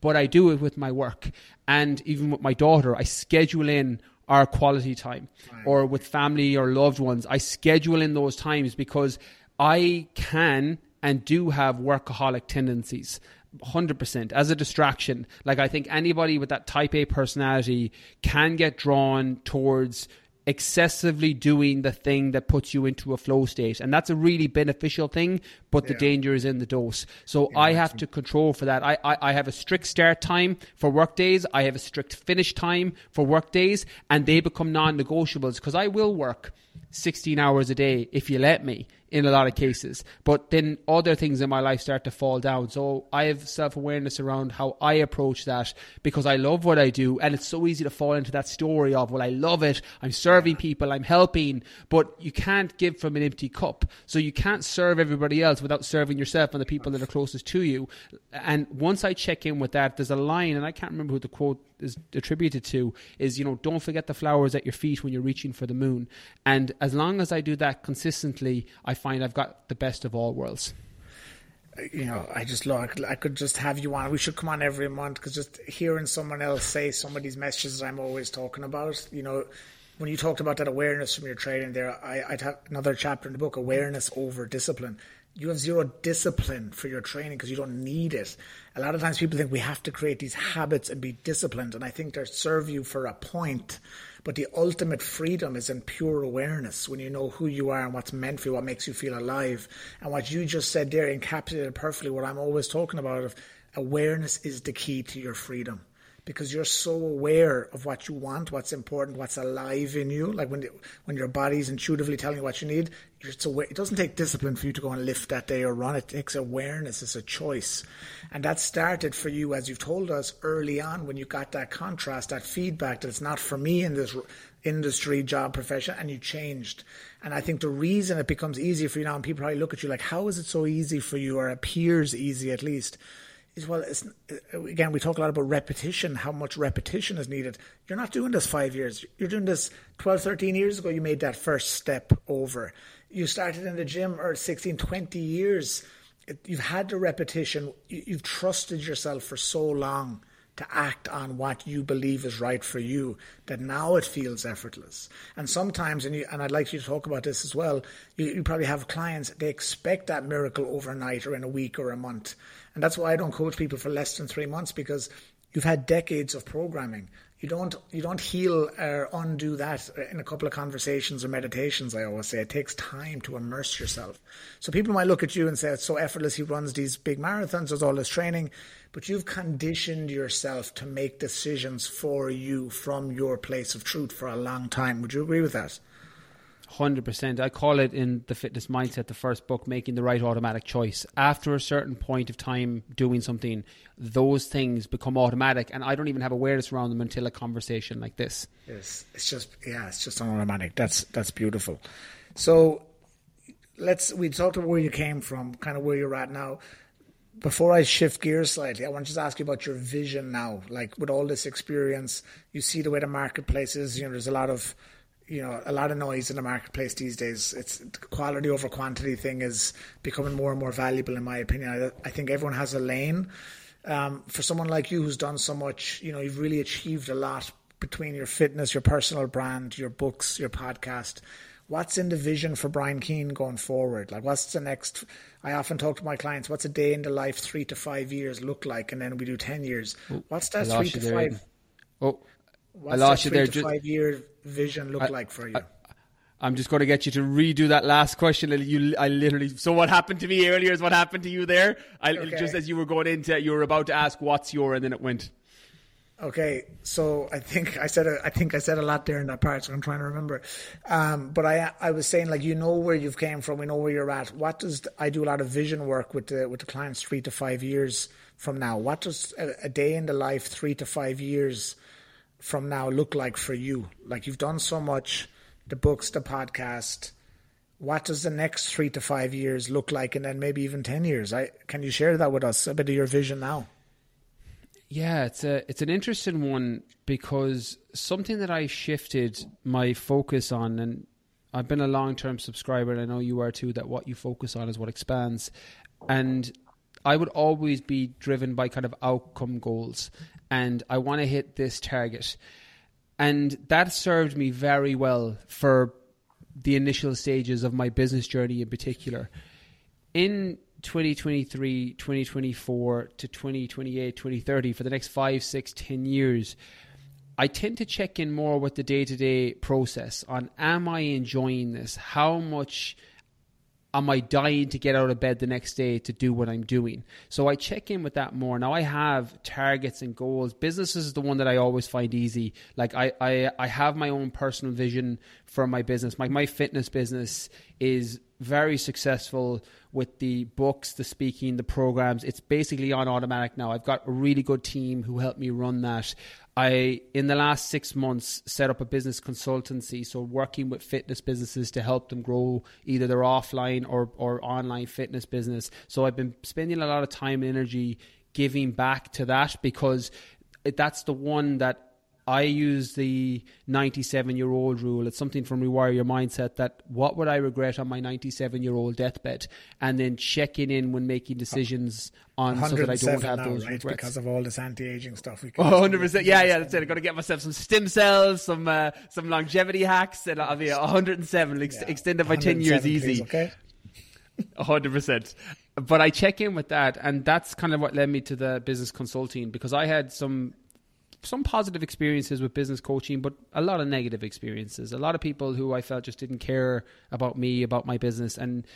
S2: But I do it with my work. And even with my daughter, I schedule in our quality time or with family or loved ones. I schedule in those times because I can and do have workaholic tendencies. 100% as a distraction. Like, I think anybody with that type A personality can get drawn towards excessively doing the thing that puts you into a flow state. And that's a really beneficial thing, but yeah. the danger is in the dose. So yeah, I have to control for that. I, I, I, have a strict start time for work days, I have a strict finish time for work days, and they become non negotiables because I will work 16 hours a day if you let me in a lot of cases. But then other things in my life start to fall down. So I have self awareness around how I approach that because I love what I do. And it's so easy to fall into that story of, well, I love it. I'm serving people. I'm helping. But you can't give from an empty cup. So you can't serve everybody else without serving yourself and the people that are closest to you. And once I check in with that, there's a line, and I can't remember who the quote is attributed to, is, you know, don't forget the flowers at your feet when you're reaching for the moon. And as long as I do that consistently, I find I've got the best of all worlds.
S1: You know, I just look. I could just have you on. We should come on every month because just hearing someone else say some of these messages I'm always talking about. You know, when you talked about that awareness from your training there, I, I'd have another chapter in the book, awareness over discipline you have zero discipline for your training because you don't need it. A lot of times people think we have to create these habits and be disciplined, and I think they serve you for a point. But the ultimate freedom is in pure awareness when you know who you are and what's meant for you, what makes you feel alive. And what you just said there encapsulated perfectly what I'm always talking about of awareness is the key to your freedom because you're so aware of what you want, what's important, what's alive in you. Like when when your body's intuitively telling you what you need, aware. It doesn't take discipline for you to go and lift that day or run. It takes awareness. It's a choice, and that started for you as you've told us early on when you got that contrast, that feedback that it's not for me in this industry, job, profession, and you changed. And I think the reason it becomes easier for you now, and people probably look at you like, how is it so easy for you, or appears easy at least well, uh, again, we talk a lot about repetition, how much repetition is needed. You're not doing this five years. You're doing this 12, 13 years ago. You made that first step over. You started in the gym or 16, 20 years. You've had the repetition. You've trusted yourself for so long to act on what you believe is right for you that now it feels effortless. And sometimes, and, you, and I'd like you to talk about this as well, you, you probably have clients, they expect that miracle overnight or in a week or a month. And that's why I don't coach people for less than three months because you've had decades of programming. You don't you don't heal or undo that in a couple of conversations or meditations. I always say it takes time to immerse yourself. So people might look at you and say it's so effortless. He runs these big marathons, does all this training, but you've conditioned yourself to make decisions for you from your place of truth for a long time. Would you agree with that?
S2: Hundred percent. I call it in the fitness mindset, the first book, making the right automatic choice. After a certain point of time doing something, those things become automatic, and I don't even have awareness around them until a conversation like this.
S1: Yes, it's just yeah, it's just automatic. That's that's beautiful. So let's we talked about where you came from, kind of where you're at now. Before I shift gears slightly, I want to just ask you about your vision now. Like with all this experience, you see the way the marketplace is. You know, there's a lot of you know a lot of noise in the marketplace these days. It's the quality over quantity thing is becoming more and more valuable, in my opinion. I, I think everyone has a lane. Um, for someone like you who's done so much, you know, you've really achieved a lot between your fitness, your personal brand, your books, your podcast. What's in the vision for Brian Keane going forward? Like, what's the next? I often talk to my clients. What's a day in the life three to five years look like, and then we do ten years. What's that three to five?
S2: Oh,
S1: What's I lost you there. Just, five year vision look I, like for you?
S2: I, am just going to get you to redo that last question. You, I literally. So what happened to me earlier is what happened to you there. I okay. just as you were going into, you were about to ask what's your, and then it went.
S1: Okay, so I think I said a, I think I said a lot there in that part, so I'm trying to remember. Um, but I I was saying like you know where you've came from, we know where you're at. What does I do a lot of vision work with the with the clients three to five years from now? What does a, a day in the life three to five years from now look like for you? Like you've done so much, the books, the podcast. What does the next three to five years look like, and then maybe even ten years? I can you share that with us a bit of your vision now?
S2: Yeah, it's a it's an interesting one because something that I shifted my focus on, and I've been a long term subscriber, and I know you are too. That what you focus on is what expands, and I would always be driven by kind of outcome goals and I want to hit this target. And that served me very well for the initial stages of my business journey in particular. In 2023, 2024 to 2028, 2030, for the next five, six, ten years, I tend to check in more with the day to day process on am I enjoying this? How much am I dying to get out of bed the next day to do what I'm doing? So I check in with that more. Now I have targets and goals. Business is the one that I always find easy. Like I, I, I have my own personal vision for my business. My, my fitness business is very successful with the books, the speaking, the programs. It's basically on automatic now. I've got a really good team who help me run that. I, in the last six months, set up a business consultancy. So, working with fitness businesses to help them grow either their offline or, or online fitness business. So, I've been spending a lot of time and energy giving back to that because that's the one that I use the 97 year old rule. It's something from Rewire Your Mindset that what would I regret on my 97 year old deathbed? And then checking in when making decisions on so that I don't have
S1: now,
S2: those
S1: right?
S2: regrets.
S1: Because of all this anti aging stuff. We [LAUGHS]
S2: oh, 100%. Yeah, yeah, that's it. I've got to get myself some stem cells, some uh, some longevity hacks, and I'll be 107, yeah, extend it by 10 years easy.
S1: okay. [LAUGHS]
S2: hundred percent. But I check in with that, and that's kind of what led me to the business consulting because I had some some positive experiences with business coaching, but a lot of negative experiences. A lot of people who I felt just didn't care about me, about my business, and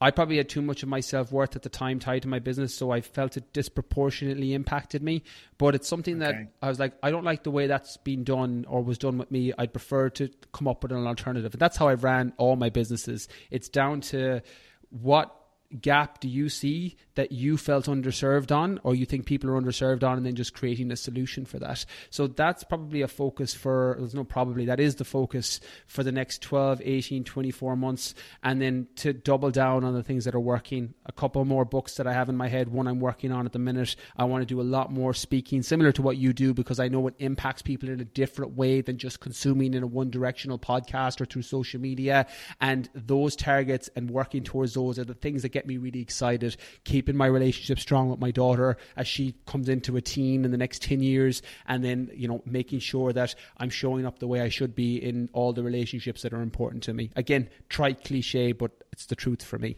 S2: I probably had too much of my self worth at the time tied to my business, so I felt it disproportionately impacted me. But it's something okay. that I was like, I don't like the way that's been done or was done with me. I'd prefer to come up with an alternative. And that's how I ran all my businesses. It's down to what gap do you see that you felt underserved on or you think people are underserved on and then just creating a solution for that? So that's probably a focus for there's no probably that is the focus for the next 12 18 24 months. And then to double down on the things that are working a couple more books that i have in my head one i'm working on at the minute. I want to do a lot more speaking similar to what you do because i know it impacts people in a different way than just consuming in a one directional podcast or through social media. And those targets and working towards those are the things that get me really excited. Keeping my relationship strong with my daughter as she comes into a teen in the next 10 years, and then, you know, making sure that I'm showing up the way I should be in all the relationships that are important to me. Again, trite cliche, but it's the truth for me.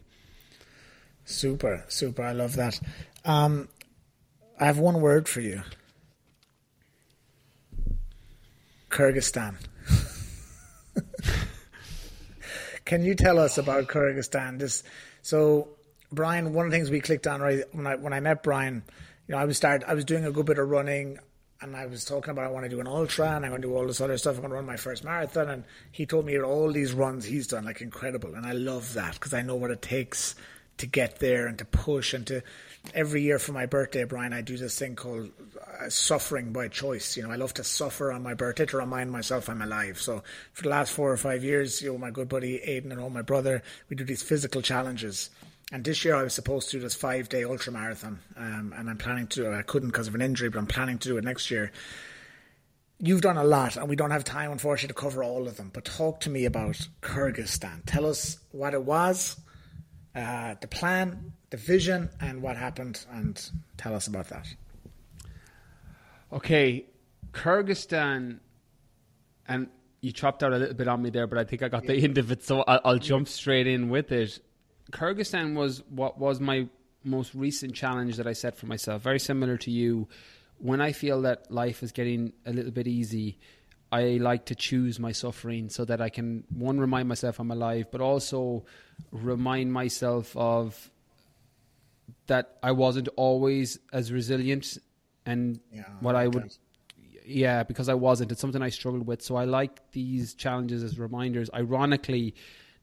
S1: Super, super. I love that. Um, I have one word for you Kyrgyzstan. [LAUGHS] Can you tell us about Kyrgyzstan? This so, Brian, one of the things we clicked on right when I when I met Brian, you know, I was start I was doing a good bit of running, and I was talking about I want to do an ultra and I want to do all this other stuff. I'm going to run my first marathon, and he told me all these runs he's done, like incredible, and I love that because I know what it takes to get there and to push and to every year for my birthday, Brian, I do this thing called uh, suffering by choice. You know, I love to suffer on my birthday to remind myself I'm alive. So for the last four or five years, you know, my good buddy Aiden and all my brother, we do these physical challenges. And this year I was supposed to do this five day ultra marathon, um, and I'm planning to. do it. I couldn't because of an injury, but I'm planning to do it next year. You've done a lot, and we don't have time, unfortunately, to cover all of them. But talk to me about Kyrgyzstan. Tell us what it was, uh, the plan, the vision, and what happened, and tell us about that.
S2: Okay, Kyrgyzstan, and you chopped out a little bit on me there, but I think I got yeah. the end of it, so I'll, I'll jump straight in with it. Kyrgyzstan was what was my most recent challenge that I set for myself. Very similar to you. When I feel that life is getting a little bit easy, I like to choose my suffering so that I can one remind myself I'm alive, but also remind myself of that I wasn't always as resilient and yeah, what I would yeah, because I wasn't. It's something I struggled with. So I like these challenges as reminders. Ironically,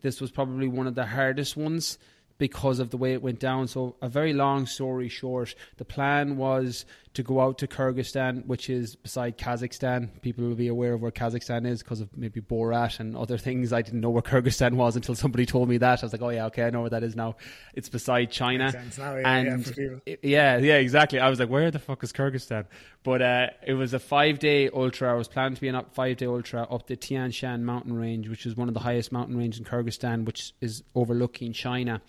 S2: this was probably one of the hardest ones because of the way it went down. So, a very long story short, the plan was to go out to Kyrgyzstan, which is beside Kazakhstan. People will be aware of where Kazakhstan is because of maybe Borat and other things. I didn't know where Kyrgyzstan was until somebody told me that. I was like, oh, yeah, okay, I know where that is now. It's beside China.
S1: Now, yeah, and
S2: yeah, yeah, yeah, exactly. I was like, where the fuck is Kyrgyzstan? But uh, it was a five day ultra. I was planning to be a five day ultra up the Tian Shan mountain range, which is one of the highest mountain ranges in Kyrgyzstan, which is overlooking China.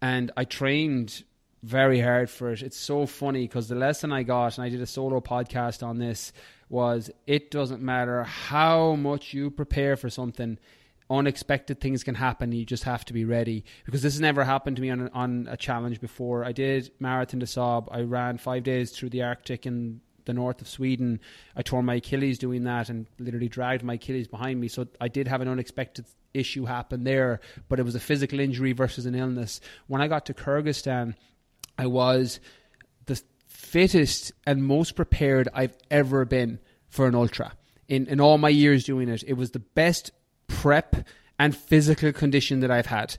S2: And I trained very hard for it. It's so funny because the lesson I got, and I did a solo podcast on this, was it doesn't matter how much you prepare for something, unexpected things can happen. You just have to be ready because this has never happened to me on, on a challenge before. I did Marathon des Sables. I ran five days through the Arctic in the north of Sweden. I tore my Achilles doing that and literally dragged my Achilles behind me. So I did have an unexpected issue happen there, but it was a physical injury versus an illness. When I got to Kyrgyzstan, I was the fittest and most prepared I've ever been for an ultra. In in all my years doing it, it was the best prep and physical condition that I've had.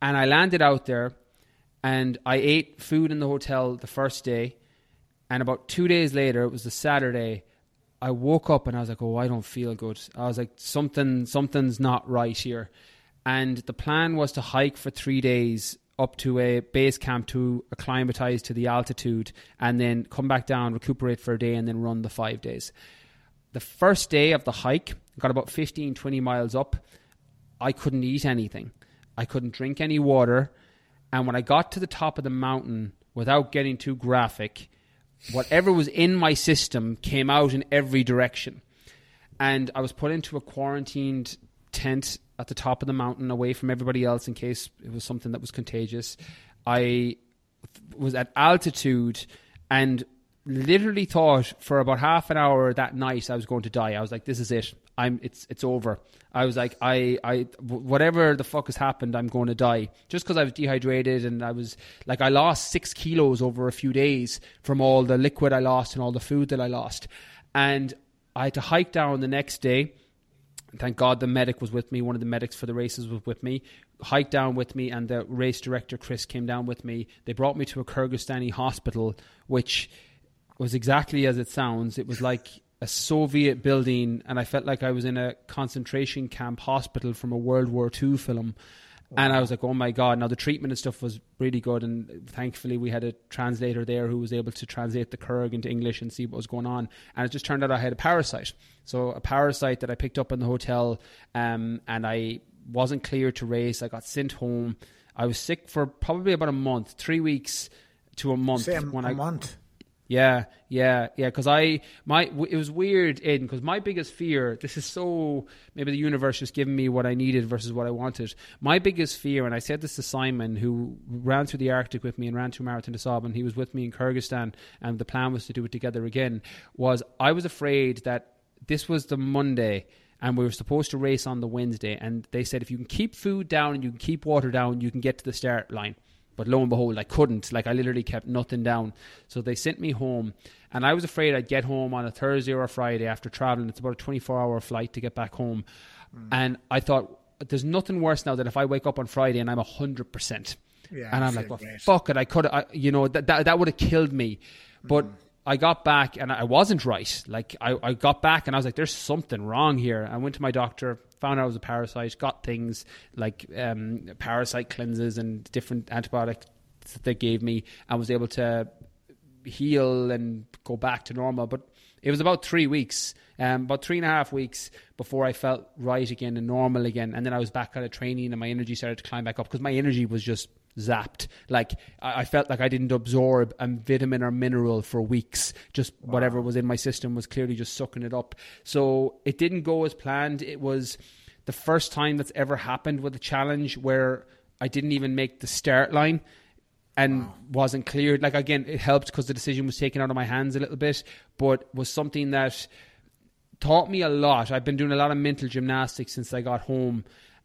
S2: And I landed out there and I ate food in the hotel the first day. And about two days later, it was the Saturday, I woke up and I was like, oh, I don't feel good. I was like, something, something's not right here. And the plan was to hike for three days up to a base camp to acclimatize to the altitude and then come back down, recuperate for a day, and then run the five days. The first day of the hike, got about 15, 20 miles up. I couldn't eat anything. I couldn't drink any water. And when I got to the top of the mountain, without getting too graphic, whatever was in my system came out in every direction. And I was put into a quarantined tent at the top of the mountain, away from everybody else, in case it was something that was contagious. I was at altitude and literally thought for about half an hour that night I was going to die. I was like, "This is it. I'm. It's it's over." I was like, "I I whatever the fuck has happened, I'm going to die." Just because I was dehydrated and I was like, I lost six kilos over a few days from all the liquid I lost and all the food that I lost, and I had to hike down the next day. Thank God the medic was with me. One of the medics for the races was with me. Hiked down with me, and the race director Chris came down with me. They brought me to a Kyrgyzstani hospital, which was exactly as it sounds. It was like a Soviet building, and I felt like I was in a concentration camp hospital from a World War II film. And I was like, oh my God. Now, the treatment and stuff was really good. And thankfully, we had a translator there who was able to translate the Kyrg into English and see what was going on. And it just turned out I had a parasite. So, a parasite that I picked up in the hotel, um, and I wasn't clear to race. I got sent home. I was sick for probably about a month, three weeks to a month.
S1: Say a, when a I, month.
S2: Yeah, yeah, yeah. Because I, my, it was weird, Aidan. Because my biggest fear, this is so maybe the universe just giving me what I needed versus what I wanted. My biggest fear, and I said this to Simon, who ran through the Arctic with me and ran through Marathon des Sables, and he was with me in Kyrgyzstan, and the plan was to do it together again. Was I was afraid that this was the Monday and we were supposed to race on the Wednesday. And they said if you can keep food down and you can keep water down, you can get to the start line. But lo and behold, I couldn't. Like I literally kept nothing down. So they sent me home, and I was afraid I'd get home on a Thursday or a Friday after traveling. It's about a 24 hour flight to get back home, mm. and I thought there's nothing worse now than if I wake up on Friday and I'm hundred percent. Yeah, and I'm like, well, great. fuck it. I could, I, you know, that that, that would have killed me. But mm. I got back and I wasn't right. Like I, I got back and I was like, there's something wrong here. I went to my doctor found out I was a parasite, got things like um, parasite cleanses and different antibiotics that they gave me, and was able to heal and go back to normal. But it was about three weeks, um, about three and a half weeks before I felt right again and normal again. And then I was back kind of training, and my energy started to climb back up because my energy was just zapped. Like I, felt like I didn't absorb a vitamin or mineral for weeks. Just wow. whatever was in my system was clearly just sucking it up. So it didn't go as planned. It was the first time that's ever happened with a challenge where I didn't even make the start line and wow. wasn't cleared. Like again, it helped because the decision was taken out of my hands a little bit, but was something that taught me a lot. I've been doing a lot of mental gymnastics since I got home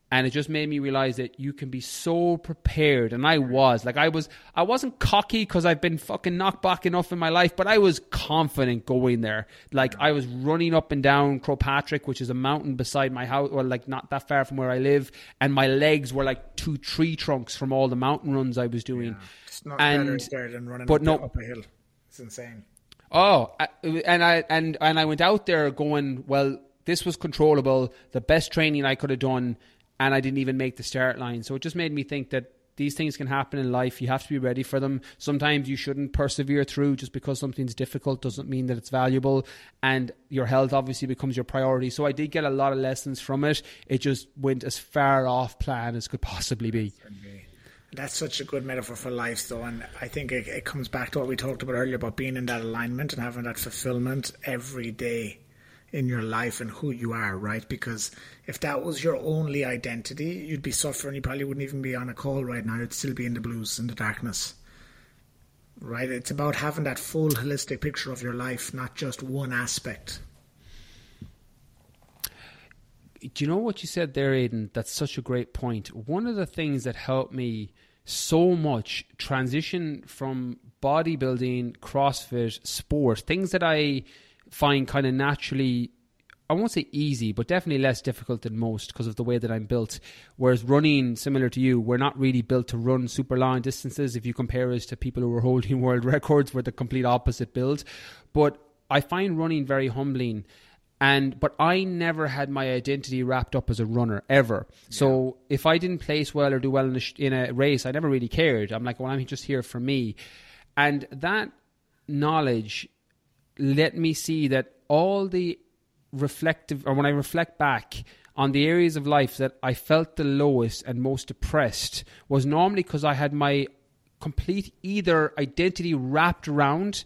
S2: and it just made me realize that you can be so prepared. And i was like i was i wasn't cocky because i've been fucking knocked back enough in my life but i was confident going there. Like i was running up and down Patrick, which is a mountain beside my house or like not that far from where i live. And my legs were like two tree trunks from all the mountain runs i was doing. Yeah,
S1: it's not and, better than running but up, no, up a hill. It's insane.
S2: Oh and i and and i went out there going well this was controllable. The best training i could have done and I didn't even make the start line. So it just made me think that these things can happen in life. You have to be ready for them. Sometimes you shouldn't persevere through just because something's difficult doesn't mean that it's valuable. And your health obviously becomes your priority. So I did get a lot of lessons from it. It just went as far off plan as could possibly be.
S1: That's such a good metaphor for life, though. And I think it, it comes back to what we talked about earlier about being in that alignment and having that fulfillment every day in your life and who you are, right? Because if that was your only identity, you'd be suffering. You probably wouldn't even be on a call right now. You'd still be in the blues, in the darkness. Right? It's about having that full holistic picture of your life, not just one aspect.
S2: Do you know what you said there, Aidan? That's such a great point. One of the things that helped me so much transition from bodybuilding, CrossFit, sport, things that I find kind of naturally I won't say easy, but definitely less difficult than most because of the way that I'm built. Whereas running, similar to you, we're not really built to run super long distances. If you compare us to people who are holding [LAUGHS] world records, we're the complete opposite build. But I find running very humbling. And but I never had my identity wrapped up as a runner ever. Yeah. So if I didn't place well or do well in a, in a race, I never really cared. I'm like, well, I'm just here for me, and that knowledge let me see that all the reflective, or when I reflect back on the areas of life that I felt the lowest and most depressed, was normally because I had my complete either identity wrapped around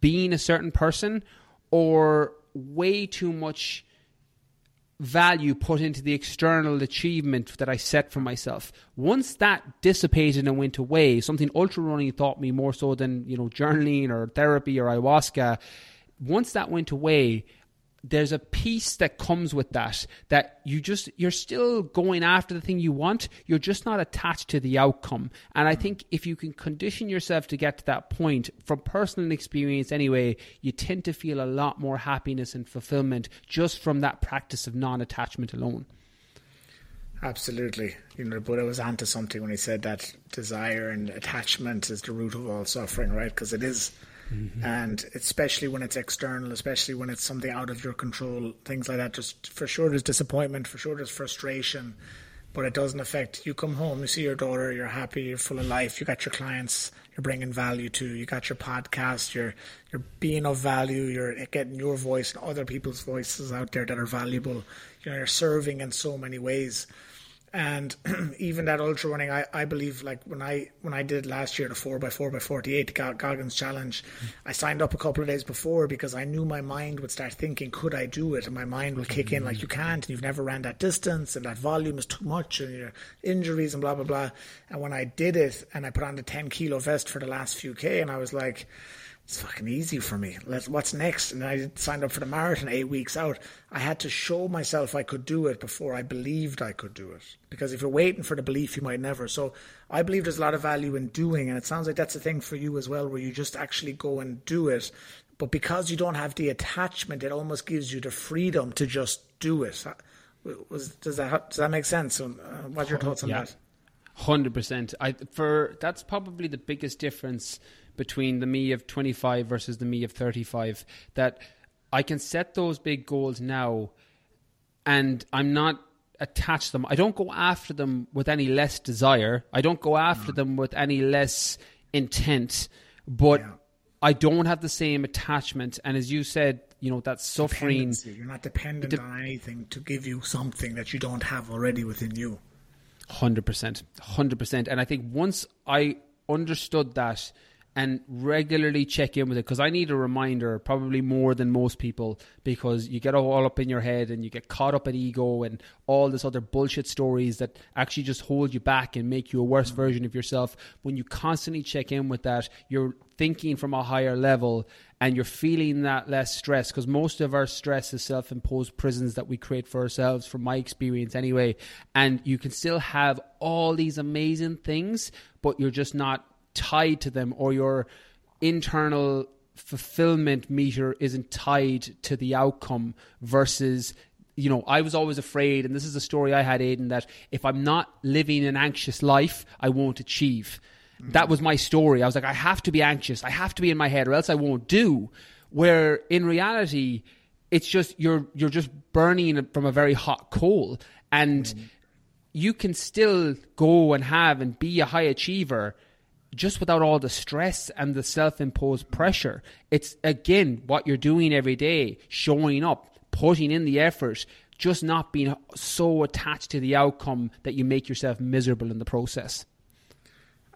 S2: being a certain person or way too much value put into the external achievement that I set for myself. Once that dissipated and went away, something ultra running taught me more so than, you know, journaling or therapy or ayahuasca. Once that went away, there's a peace that comes with that that you just you're still going after the thing you want you're just not attached to the outcome and i think if you can condition yourself to get to that point from personal experience anyway you tend to feel a lot more happiness and fulfillment just from that practice of non-attachment alone
S1: Absolutely. You know, the Buddha was onto something when he said that desire and attachment is the root of all suffering, right? Because it is Mm-hmm. And especially when it's external, especially when it's something out of your control, things like that. Just for sure, there's disappointment. For sure, there's frustration, but it doesn't affect. You come home, you see your daughter, you're happy, you're full of life. You got your clients, you're bringing value to. You got your podcast, you're you're being of value. You're getting your voice and other people's voices out there that are valuable. You know, you're serving in so many ways and [CLEARS THROAT] even that ultra running, I, I believe like when I when I did last year the four by four by forty eight Goggins challenge, I signed up a couple of days before because I knew my mind would start thinking, could I do it? And my mind will kick in like you can't, and you've never ran that distance, and that volume is too much, and your injuries and blah blah blah. And when I did it, and I put on the ten kilo vest for the last few k, and I was like it's fucking easy for me. Let's, what's next? And I signed up for the marathon eight weeks out. I had to show myself I could do it before I believed I could do it. Because if you're waiting for the belief, you might never. So I believe there's a lot of value in doing, and it sounds like that's a thing for you as well, where you just actually go and do it. But because you don't have the attachment, it almost gives you the freedom to just do it. Was, does that does that make sense? Uh, what's your thoughts on yeah. that?
S2: Hundred percent. I for that's probably the biggest difference between the me of 25 versus the me of 35 that I can set those big goals now and I'm not attached to them. I don't go after them with any less desire. I don't go after no. them with any less intent, but yeah. I don't have the same attachment. And as you said, you know, that suffering.
S1: You're not dependent de- on anything to give you something that you don't have already within you.
S2: 100%. 100%. And I think once I understood that, and regularly check in with it because I need a reminder, probably more than most people, because you get all up in your head and you get caught up in ego and all this other bullshit stories that actually just hold you back and make you a worse mm. version of yourself. When you constantly check in with that, you're thinking from a higher level and you're feeling that less stress because most of our stress is self imposed prisons that we create for ourselves, from my experience anyway. And you can still have all these amazing things, but you're just not tied to them or your internal fulfillment meter isn't tied to the outcome versus you know, I was always afraid, and this is a story I had, Aidan, that if I'm not living an anxious life, I won't achieve. Mm-hmm. That was my story. I was like, I have to be anxious. I have to be in my head, or else I won't do. Where in reality, it's just you're you're just burning from a very hot coal, and mm-hmm. you can still go and have and be a high achiever just without all the stress and the self imposed pressure. It's again what you're doing every day, showing up, putting in the effort, just not being so attached to the outcome that you make yourself miserable in the process.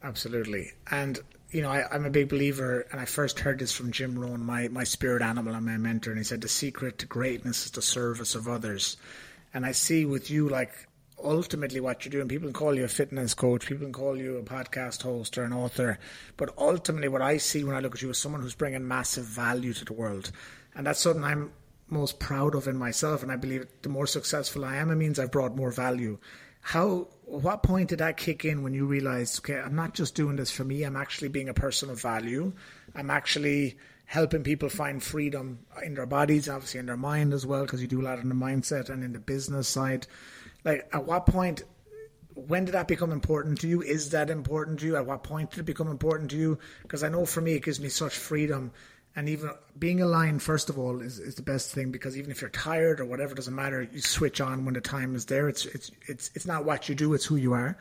S1: Absolutely. And, you know, I, am a big believer, and I first heard this from Jim Rohn, my, my spirit animal and my mentor, and he said, The secret to greatness is the service of others. And I see with you, like, ultimately what you're doing. People can call you a fitness coach, people can call you a podcast host or an author, but ultimately what I see when I look at you is someone who's bringing massive value to the world, and that's something I'm most proud of in myself. And I believe the more successful I am, it means I've brought more value. How? What point did that kick in when you realized, okay, I'm not just doing this for me. I'm actually being a person of value. I'm actually helping people find freedom in their bodies, obviously in their mind as well, because you do a lot in the mindset and in the business side like at what point when did that become important to you? Is that important to you? At what point did it become important to you? Because i know for me it gives me such freedom. And even being aligned first of all is, is the best thing because even if you're tired or whatever doesn't matter. You switch on when the time is there. It's it's it's it's not what you do it's who you are.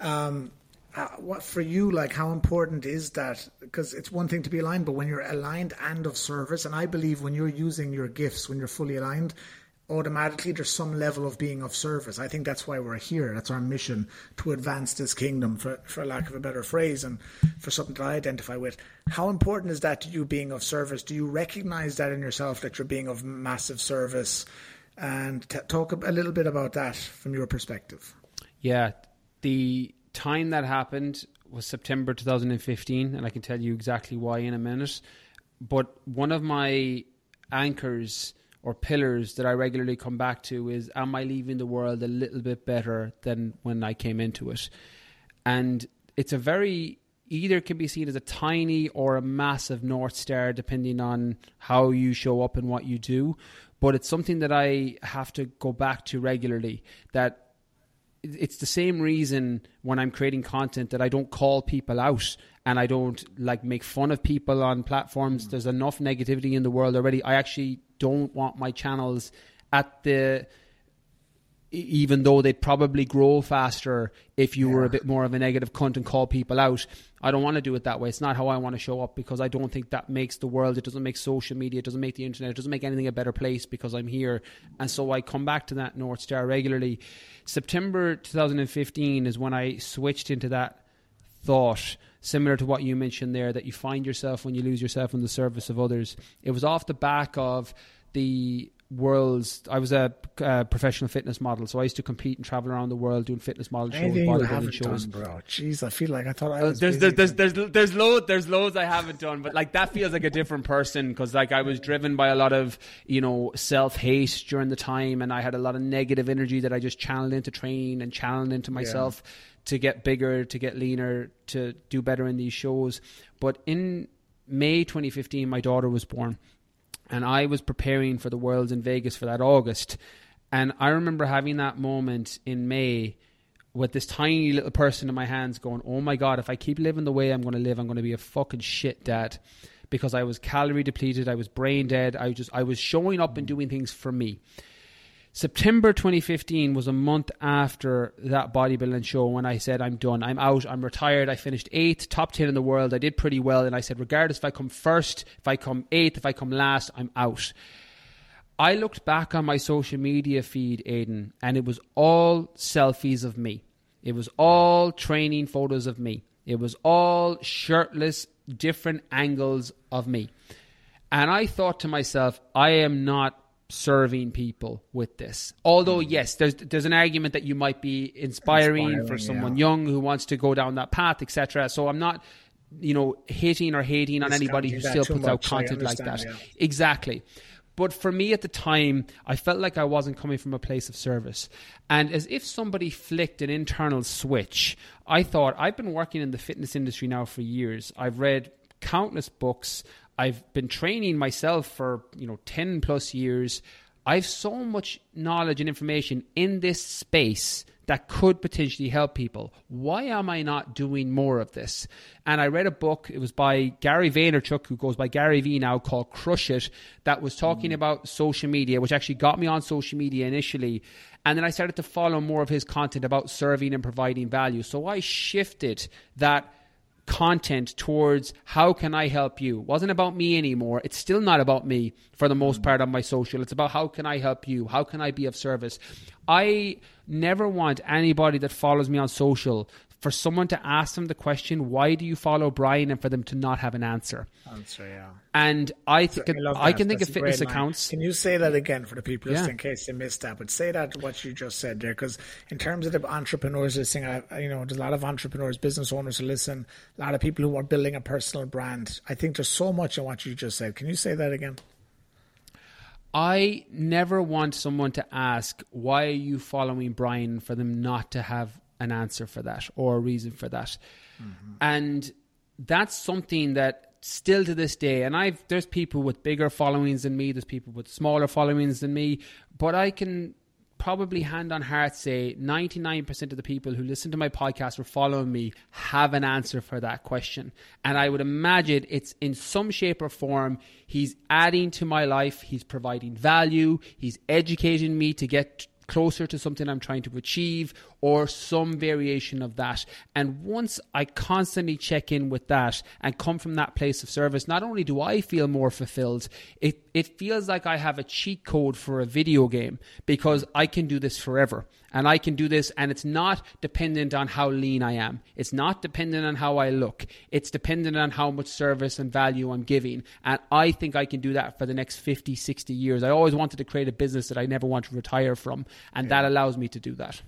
S1: Um, uh, what for you like how important is that? Because it's one thing to be aligned but when you're aligned and of service and i believe when you're using your gifts when you're fully aligned automatically there's some level of being of service. I think that's why we're here. That's our mission to advance this kingdom, for, for lack of a better phrase, and for something that I identify with. How important is that to you being of service? Do you recognize that in yourself that you're being of massive service? and t- talk a little bit about that from your perspective.
S2: Yeah, the time that happened was September 2015, and I can tell you exactly why in a minute. But one of my anchors or pillars that I regularly come back to is Am I leaving the world a little bit better than when I came into it? And it's a very either can be seen as a tiny or a massive North Star, depending on how you show up and what you do. But it's something that I have to go back to regularly. That it's the same reason when I'm creating content that I don't call people out and I don't like make fun of people on platforms. Mm. There's enough negativity in the world already. I actually don't want my channels at the even though they'd probably grow faster if you yeah. were a bit more of a negative cunt and call people out. I don't want to do it that way. It's not how I want to show up because I don't think that makes the world, it doesn't make social media, it doesn't make the internet, it doesn't make anything a better place because I'm here. And so I come back to that North Star regularly. September 2015 is when I switched into that thought, similar to what you mentioned there, that you find yourself when you lose yourself in the service of others. It was off the back of the world's. I was a uh, professional fitness model, so I used to compete and travel around the world doing fitness model shows, bodybuilding shows.
S1: Done, bro, jeez, I feel like I thought I uh, was.
S2: there's, there's, there's, there's, there's, there's loads, there's loads I haven't done, but like that feels like a different person because like I was driven by a lot of you know self hate during the time, and I had a lot of negative energy that I just channeled into training and channeled into myself. Yeah. To get bigger, to get leaner, to do better in these shows. But in May 2015, my daughter was born and I was preparing for the Worlds in Vegas for that August. And I remember having that moment in May with this tiny little person in my hands going, Oh my God, if I keep living the way I'm going to live, I'm going to be a fucking shit dad. Because I was calorie depleted, I was brain dead, I just I was showing up and doing things for me. September 2015 was a month after that bodybuilding show when I said, I'm done. I'm out. I'm retired. I finished eighth, top 10 in the world. I did pretty well. And I said, regardless if I come first, if I come eighth, if I come last, I'm out. I looked back on my social media feed, Aidan, and it was all selfies of me. It was all training photos of me. It was all shirtless, different angles of me. And I thought to myself, I am not serving people with this. Although mm. yes, there's there's an argument that you might be inspiring, inspiring for someone yeah. young who wants to go down that path, etc. So I'm not you know hating or hating on anybody who still puts out content like that. Yeah. Exactly. But for me at the time, I felt like I wasn't coming from a place of service. And as if somebody flicked an internal switch, I thought, I've been working in the fitness industry now for years. I've read countless books. I've been training myself for, you know, 10 plus years. I've so much knowledge and information in this space that could potentially help people. Why am I not doing more of this? And I read a book, it was by Gary Vaynerchuk, who goes by Gary Vee now, called Crush It, that was talking mm. about social media, which actually got me on social media initially. And then I started to follow more of his content about serving and providing value. So I shifted that content towards how can I help you. It wasn't about me anymore. It's still not about me for the most mm. part on my social. It's about how can I help you? How can I be of service? I never want anybody that follows me on social for someone to ask them the question, why do you follow Brian, and for them to not have an answer.
S1: Answer, yeah.
S2: And I think I, I can think That's of fitness accounts.
S1: Can you say that again for the people just yeah. in case they missed that? But say that what you just said there, because in terms of the entrepreneurs listening, I, you know, there's a lot of entrepreneurs, business owners who listen, a lot of people who are building a personal brand. I think there's so much in what you just said. Can you say that again?
S2: I never want someone to ask, why are you following Brian for them not to have an answer for that or a reason for that. Mm-hmm. And that's something that still to this day, and I've there's people with bigger followings than me, there's people with smaller followings than me, but I can probably hand on heart say 99% of the people who listen to my podcast or follow me have an answer for that question. And I would imagine it's in some shape or form, he's adding to my life, he's providing value, he's educating me to get closer to something I'm trying to achieve or some variation of that. And once I constantly check in with that and come from that place of service, not only do I feel more fulfilled, it, it feels like I have a cheat code for a video game because I can do this forever. And I can do this, and it's not dependent on how lean I am. It's not dependent on how I look. It's dependent on how much service and value I'm giving. And I think I can do that for the next 50, 60 years. I always wanted to create a business that I never want to retire from, and yeah. that allows me to do that.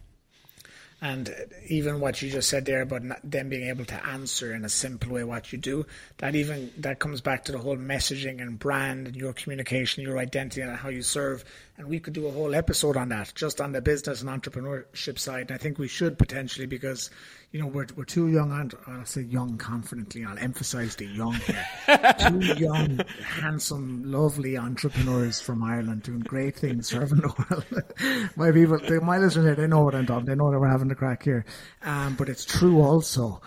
S1: And even what you just said there about them being able to answer in a simple way what you do, that even that comes back to the whole messaging and brand and your communication, your identity, and how you serve. And we could do a whole episode on that, just on the business and entrepreneurship side. And I think we should potentially because you know, we're, we're too young, and I'll say young confidently, I'll emphasize the young here. [LAUGHS] two young, handsome, lovely entrepreneurs from Ireland doing great things, serving the world. [LAUGHS] my people, my listeners here, they know what I'm talking They know that we're having the crack here. Um, but it's true also.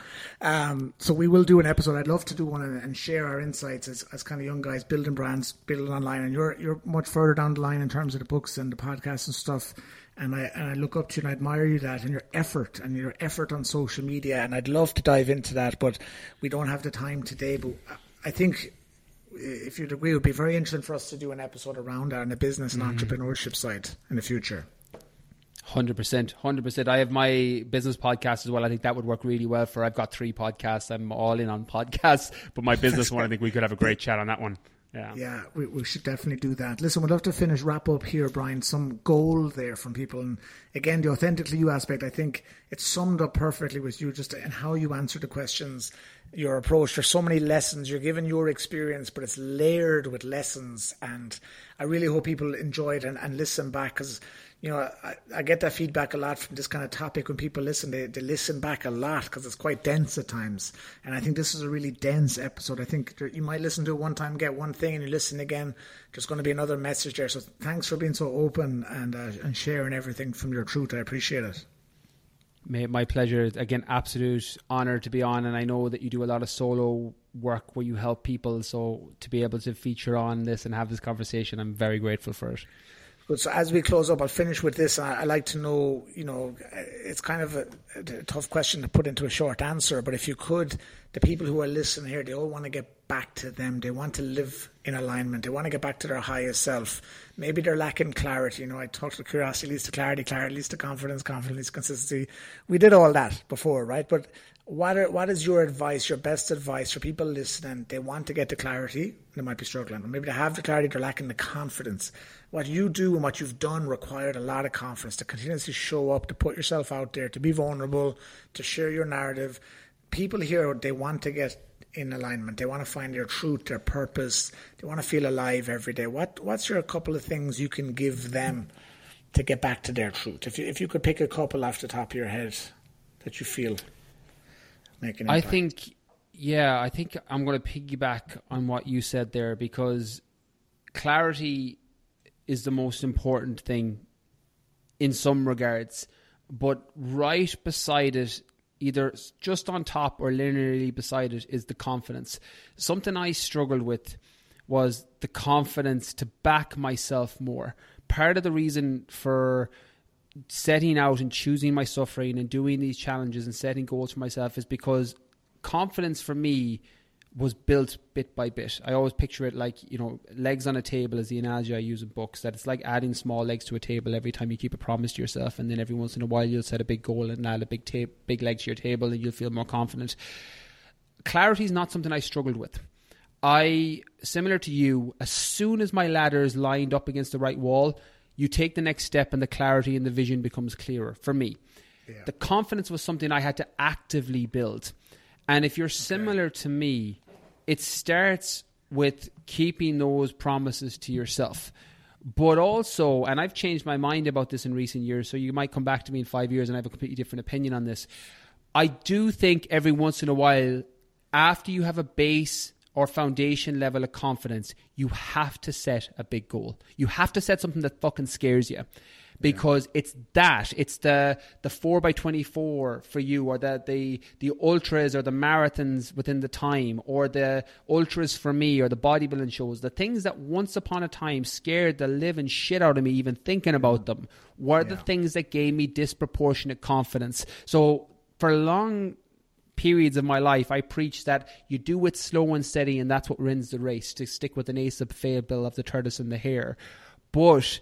S1: Um, so we will do an episode. I'd love to do one and, and share our insights as, as kind of young guys building brands, building online. And you're, you're much further down the line in terms of the books and the podcasts and stuff and I and I look up to you and I admire you that and your effort and your effort on social media and I'd love to dive into that but we don't have the time today but I think if you'd agree it would be very interesting for us to do an episode around that on the business and mm-hmm. entrepreneurship side in the future.
S2: Hundred percent, hundred percent. I have my business podcast as well. I think that would work really well for. I've got three podcasts. I'm all in on podcasts, but my business one, I think we could have a great chat on that one. Yeah,
S1: yeah, we, we should definitely do that. Listen, we'd love to finish wrap up here, Brian. Some goal there from people, and again, the authentically you aspect. I think it's summed up perfectly with you, just and how you answer the questions, your approach. There's so many lessons you're given your experience, but it's layered with lessons, and I really hope people enjoy it and, and listen back because you know, I, I, get that feedback a lot from this kind of topic when people listen. They, they listen back a lot because it's quite dense at times. And I think this is a really dense episode. I think you might listen to it one time, get one thing, and you listen again. There's going to be another message there. So thanks for being so open and uh, and sharing everything from your truth. I appreciate it.
S2: My pleasure. Again, absolute honor to be on. And I know that you do a lot of solo work where you help people. So to be able to feature on this and have this conversation, I'm very grateful for it.
S1: Good. So as we close up, I'll finish with this. I, I like to know, you know, it's kind of a, a, tough question to put into a short answer, but if you could, the people who are listening here, they all want to get back to them. They want to live in alignment. They want to get back to their highest self. Maybe they're lacking clarity. You know, I talked about curiosity leads to clarity, clarity leads to confidence, confidence leads to consistency. We did all that before, right? But what are, what is your advice, your best advice for people listening? They want to get to clarity, they might be struggling, or maybe they have the clarity, they're lacking the confidence. What you do and what you've done required a lot of confidence to continuously show up, to put yourself out there, to be vulnerable, to share your narrative. People here, they want to get in alignment. They want to find their truth, their purpose. They want to feel alive every day. What What's your couple of things you can give them to get back to their truth? If you, if you could pick a couple off the top of your head that you feel
S2: make an impact. I think, yeah, I think I'm going to piggyback on what you said there because clarity is the most important thing in some regards, but right beside it, either just on top or linearly beside it, is the confidence. Something I struggled with was the confidence to back myself more. Part of the reason for setting out and choosing my suffering and doing these challenges and setting goals for myself is because confidence for me was built bit by bit. I always picture it like, you know, legs on a table is the analogy I use in books, that it's like adding small legs to a table every time you keep a promise to yourself. And then every once in a while you'll set a big goal and add a big, ta- big leg to your table and you'll feel more confident. Clarity is not something I struggled with. I, similar to you, as soon as my ladder is lined up against the right wall, you take the next step and the clarity and the vision becomes clearer for me. Yeah. The confidence was something I had to actively build. And if you're similar okay. to me, it starts with keeping those promises to yourself. But also, and I've changed my mind about this in recent years, so you might come back to me in five years and I have a completely different opinion on this. I do think every once in a while, after you have a base or foundation level of confidence, you have to set a big goal. You have to set something that fucking scares you. Because yeah. it's that. It's the the four by twenty four for you or the, the the ultras or the marathons within the time or the ultras for me or the bodybuilding shows. The things that once upon a time scared the living shit out of me even thinking about mm. them were yeah. the things that gave me disproportionate confidence. So for long periods of my life, I preach that you do it slow and steady, and that's what wins the race. To stick with an Aesop fable of the tortoise and the hare, but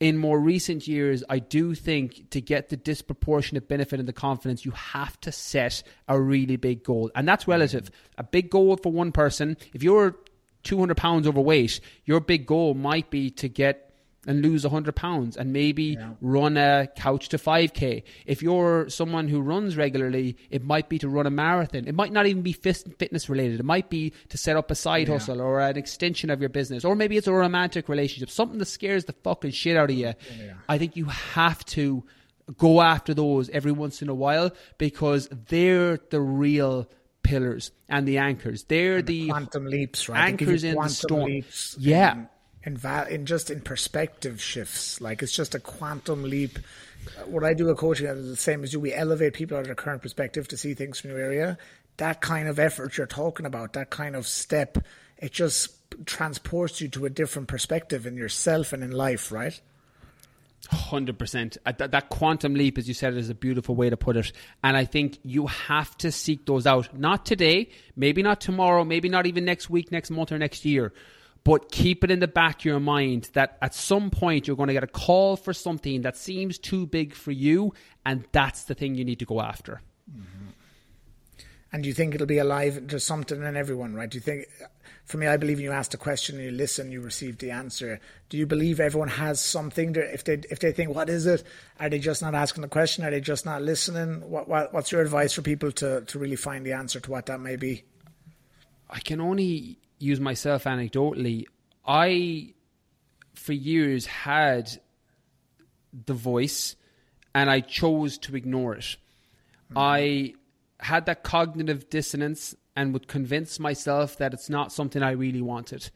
S2: in more recent years, I do think to get the disproportionate benefit and the confidence, you have to set a really big goal. And that's relative. A big goal for one person, if you're 200 pounds overweight, your big goal might be to get and lose 100 pounds and maybe yeah. run a couch to 5k if you're someone who runs regularly it might be to run a marathon it might not even be fitness related it might be to set up a side yeah. hustle or an extension of your business or maybe it's a romantic relationship something that scares the fucking shit out of you yeah. i think you have to go after those every once in a while because they're the real pillars and the anchors. They're the,
S1: the, quantum leaps, right?
S2: Anchors in the storm. yeah,
S1: in, in just in perspective shifts. Like it's just a quantum leap. What I do a coaching is the same as you. We elevate people out of their current perspective to see things from your area. That kind of effort you're talking about, that kind of step, it just transports you to a different perspective in yourself and in life, right?
S2: Hundred percent. Uh, that quantum leap, as you said, is a beautiful way to put it. And I think you have to seek those out. Not today, maybe not tomorrow, maybe not even next week, next month, or next year but keep it in the back of your mind that at some point you're going to get a call for something that seems too big for you, and that's the thing you need to go after.
S1: Mm-hmm. And do you think it'll be alive to something in everyone, right? Do you think, for me, I believe you asked a question, you listen, you receive the answer. Do you believe everyone has something? To, if they if they think, what is it? Are they just not asking the question? Are they just not listening? What, what what's your advice for people to to really find the answer to what that may be?
S2: I can only use myself anecdotally, I, for years, had the voice and I chose to ignore it. Mm-hmm. I had that cognitive dissonance and would convince myself that it's not something I really wanted.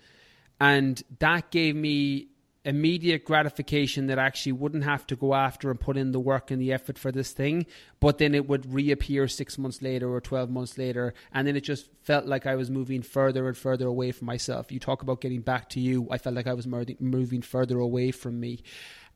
S2: And that gave me immediate gratification that actually wouldn't have to go after and put in the work and the effort for this thing, but then it would reappear six months later or 12 months later. And then it just felt like I was moving further and further away from myself. You talk about getting back to you. I felt like I was moving further away from me.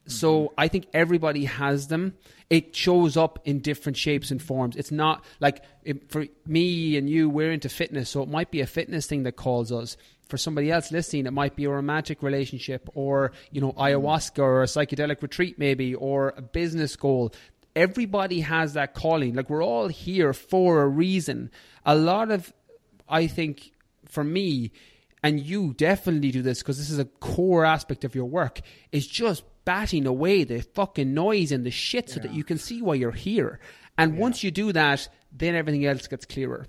S2: So mm-hmm. I think everybody has them. It shows up in different shapes and forms. It's not like it, for me and you, we're into fitness, so it might be a fitness thing that calls us. For somebody else listening, it might be a romantic relationship, or you know, ayahuasca, or a psychedelic retreat, maybe, or a business goal. Everybody has that calling. Like we're all here for a reason. A lot of, I think, for me, and you definitely do this because this is a core aspect of your work, is just batting away the fucking noise and the shit so yeah. that you can see why you're here. And yeah. once you do that, then everything else gets clearer.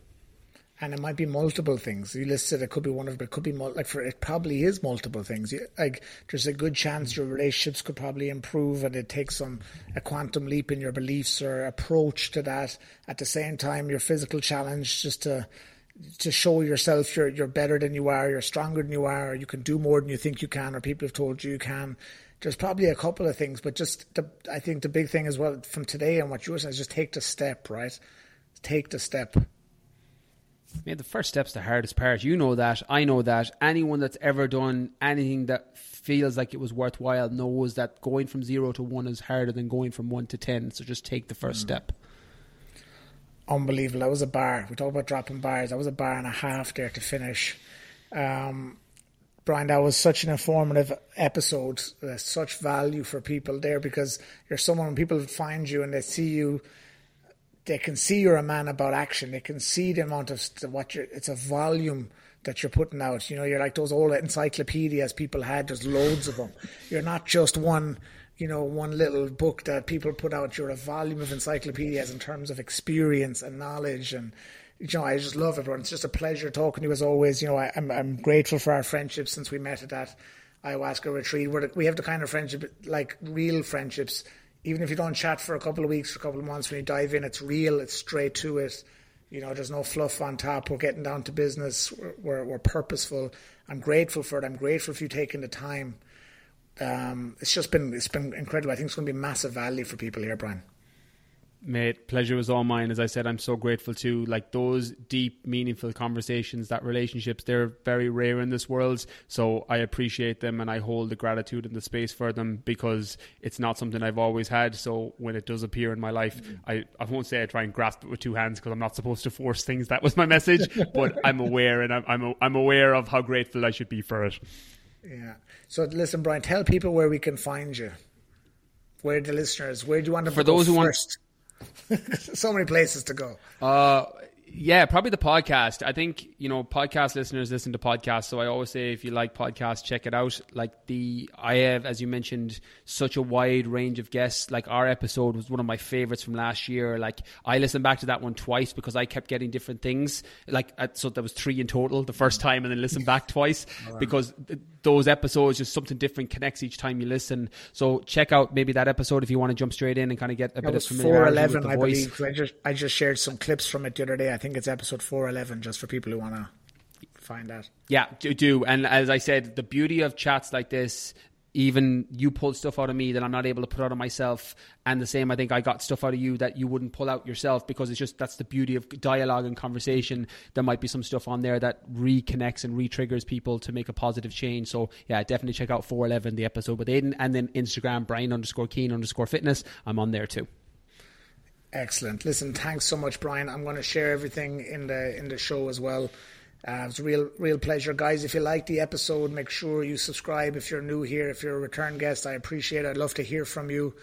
S1: And it might be multiple things. You listed it could be one of, but it could be like for it probably is multiple things. Like there's a good chance your relationships could probably improve, and it takes some a quantum leap in your beliefs or approach to that. At the same time, your physical challenge just to to show yourself you're you're better than you are, you're stronger than you are, or you can do more than you think you can, or people have told you you can there's probably a couple of things, but just the, I think the big thing as well from today and what you were saying is just take the step, right? Take the step.
S2: Yeah, the first step's the hardest part. You know that. I know that. Anyone that's ever done anything that feels like it was worthwhile knows that going from zero to one is harder than going from one to ten. So just take the first mm. step.
S1: Unbelievable. That was a bar. We talk about dropping bars. That was a bar and a half there to finish. Um, Brian, that was such an informative episode. Such value for people there because you're someone when people find you and they see you, they can see you're a man about action. They can see the amount of what you're. It's a volume that you're putting out. You know, you're like those old encyclopedias people had. There's loads of them. You're not just one. You know, one little book that people put out. You're a volume of encyclopedias in terms of experience and knowledge and you know, I just love everyone. It's just a pleasure talking to you as always. You know, I, am I'm, I'm grateful for our friendship since we met at that ayahuasca retreat. We're, we have the kind of friendship, like real friendships. Even if you don't chat for a couple of weeks, for a couple of months, when you dive in, it's real. It's straight to it. You know, there's no fluff on top. We're getting down to business. We're, we're, we're purposeful. I'm grateful for it. I'm grateful for you taking the time. Um, it's just been it's been incredible. I think it's going to be massive value for people here, Brian.
S2: Mate, pleasure was all mine. As I said, I'm so grateful to like those deep, meaningful conversations, that relationships, they're very rare in this world. So I appreciate them and I hold the gratitude and the space for them because it's not something I've always had. So when it does appear in my life, mm-hmm. I, I won't say I try and grasp it with two hands because I'm not supposed to force things. That was my message, [LAUGHS] but I'm aware and I'm, I'm, I'm aware of how grateful I should be for it.
S1: Yeah. So listen, Brian, tell people where we can find you. Where the listeners, where do you want them
S2: For
S1: to go
S2: those who want-
S1: first? [LAUGHS] so many places to go.
S2: Uh, yeah, probably the podcast. I think you know podcast listeners listen to podcasts, so I always say if you like podcasts, check it out. Like the I have, as you mentioned, such a wide range of guests. Like our episode was one of my favorites from last year. Like I listened back to that one twice because I kept getting different things. Like so, there was three in total the first time, and then listened back [LAUGHS] twice because those episodes just something different connects each time you listen. So check out maybe that episode if you want to jump straight in and kind of get a bit of familiarity
S1: four eleven, I
S2: voice.
S1: believe. I just I just shared some clips from it the other day. I think it's episode four eleven, just for people who want to find out.
S2: Yeah, do, do. And as I said, the beauty of chats like this, even you pull stuff out of me that I'm not able to put out of myself. And the same, I think I got stuff out of you that you wouldn't pull out yourself because it's just that's the beauty of dialogue and conversation. There might be some stuff on there that reconnects and re-triggers people to make a positive change. So yeah, definitely check out 411, the episode with Aidan, and then Instagram, Brian underscore Keane underscore fitness. I'm on there too.
S1: Excellent. Listen, thanks so much, Brian. I'm going to share everything in the in the show as well. Uh, it's a real real pleasure, guys. If you like the episode, make sure you subscribe. If you're new here, if you're a return guest, I appreciate. it. I'd love to hear from you.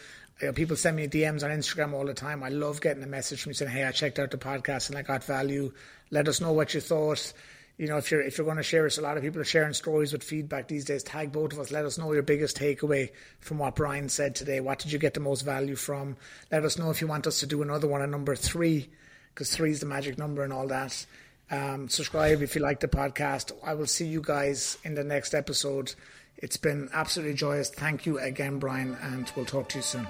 S1: Uh, people send me DMs on Instagram all the time. I love getting a message from you saying, "Hey, I checked out the podcast and I got value." Let us know what you thought. You know, if you're if you're going to share us, a lot of people are sharing stories with feedback these days. Tag both of us. Let us know your biggest takeaway from what Brian said today. What did you get the most value from? Let us know if you want us to do another one on number three, because three is the magic number and all that. Um, subscribe if you like the podcast. I will see you guys in the next episode. It's been absolutely joyous. Thank you again, Brian, and we'll talk to you soon.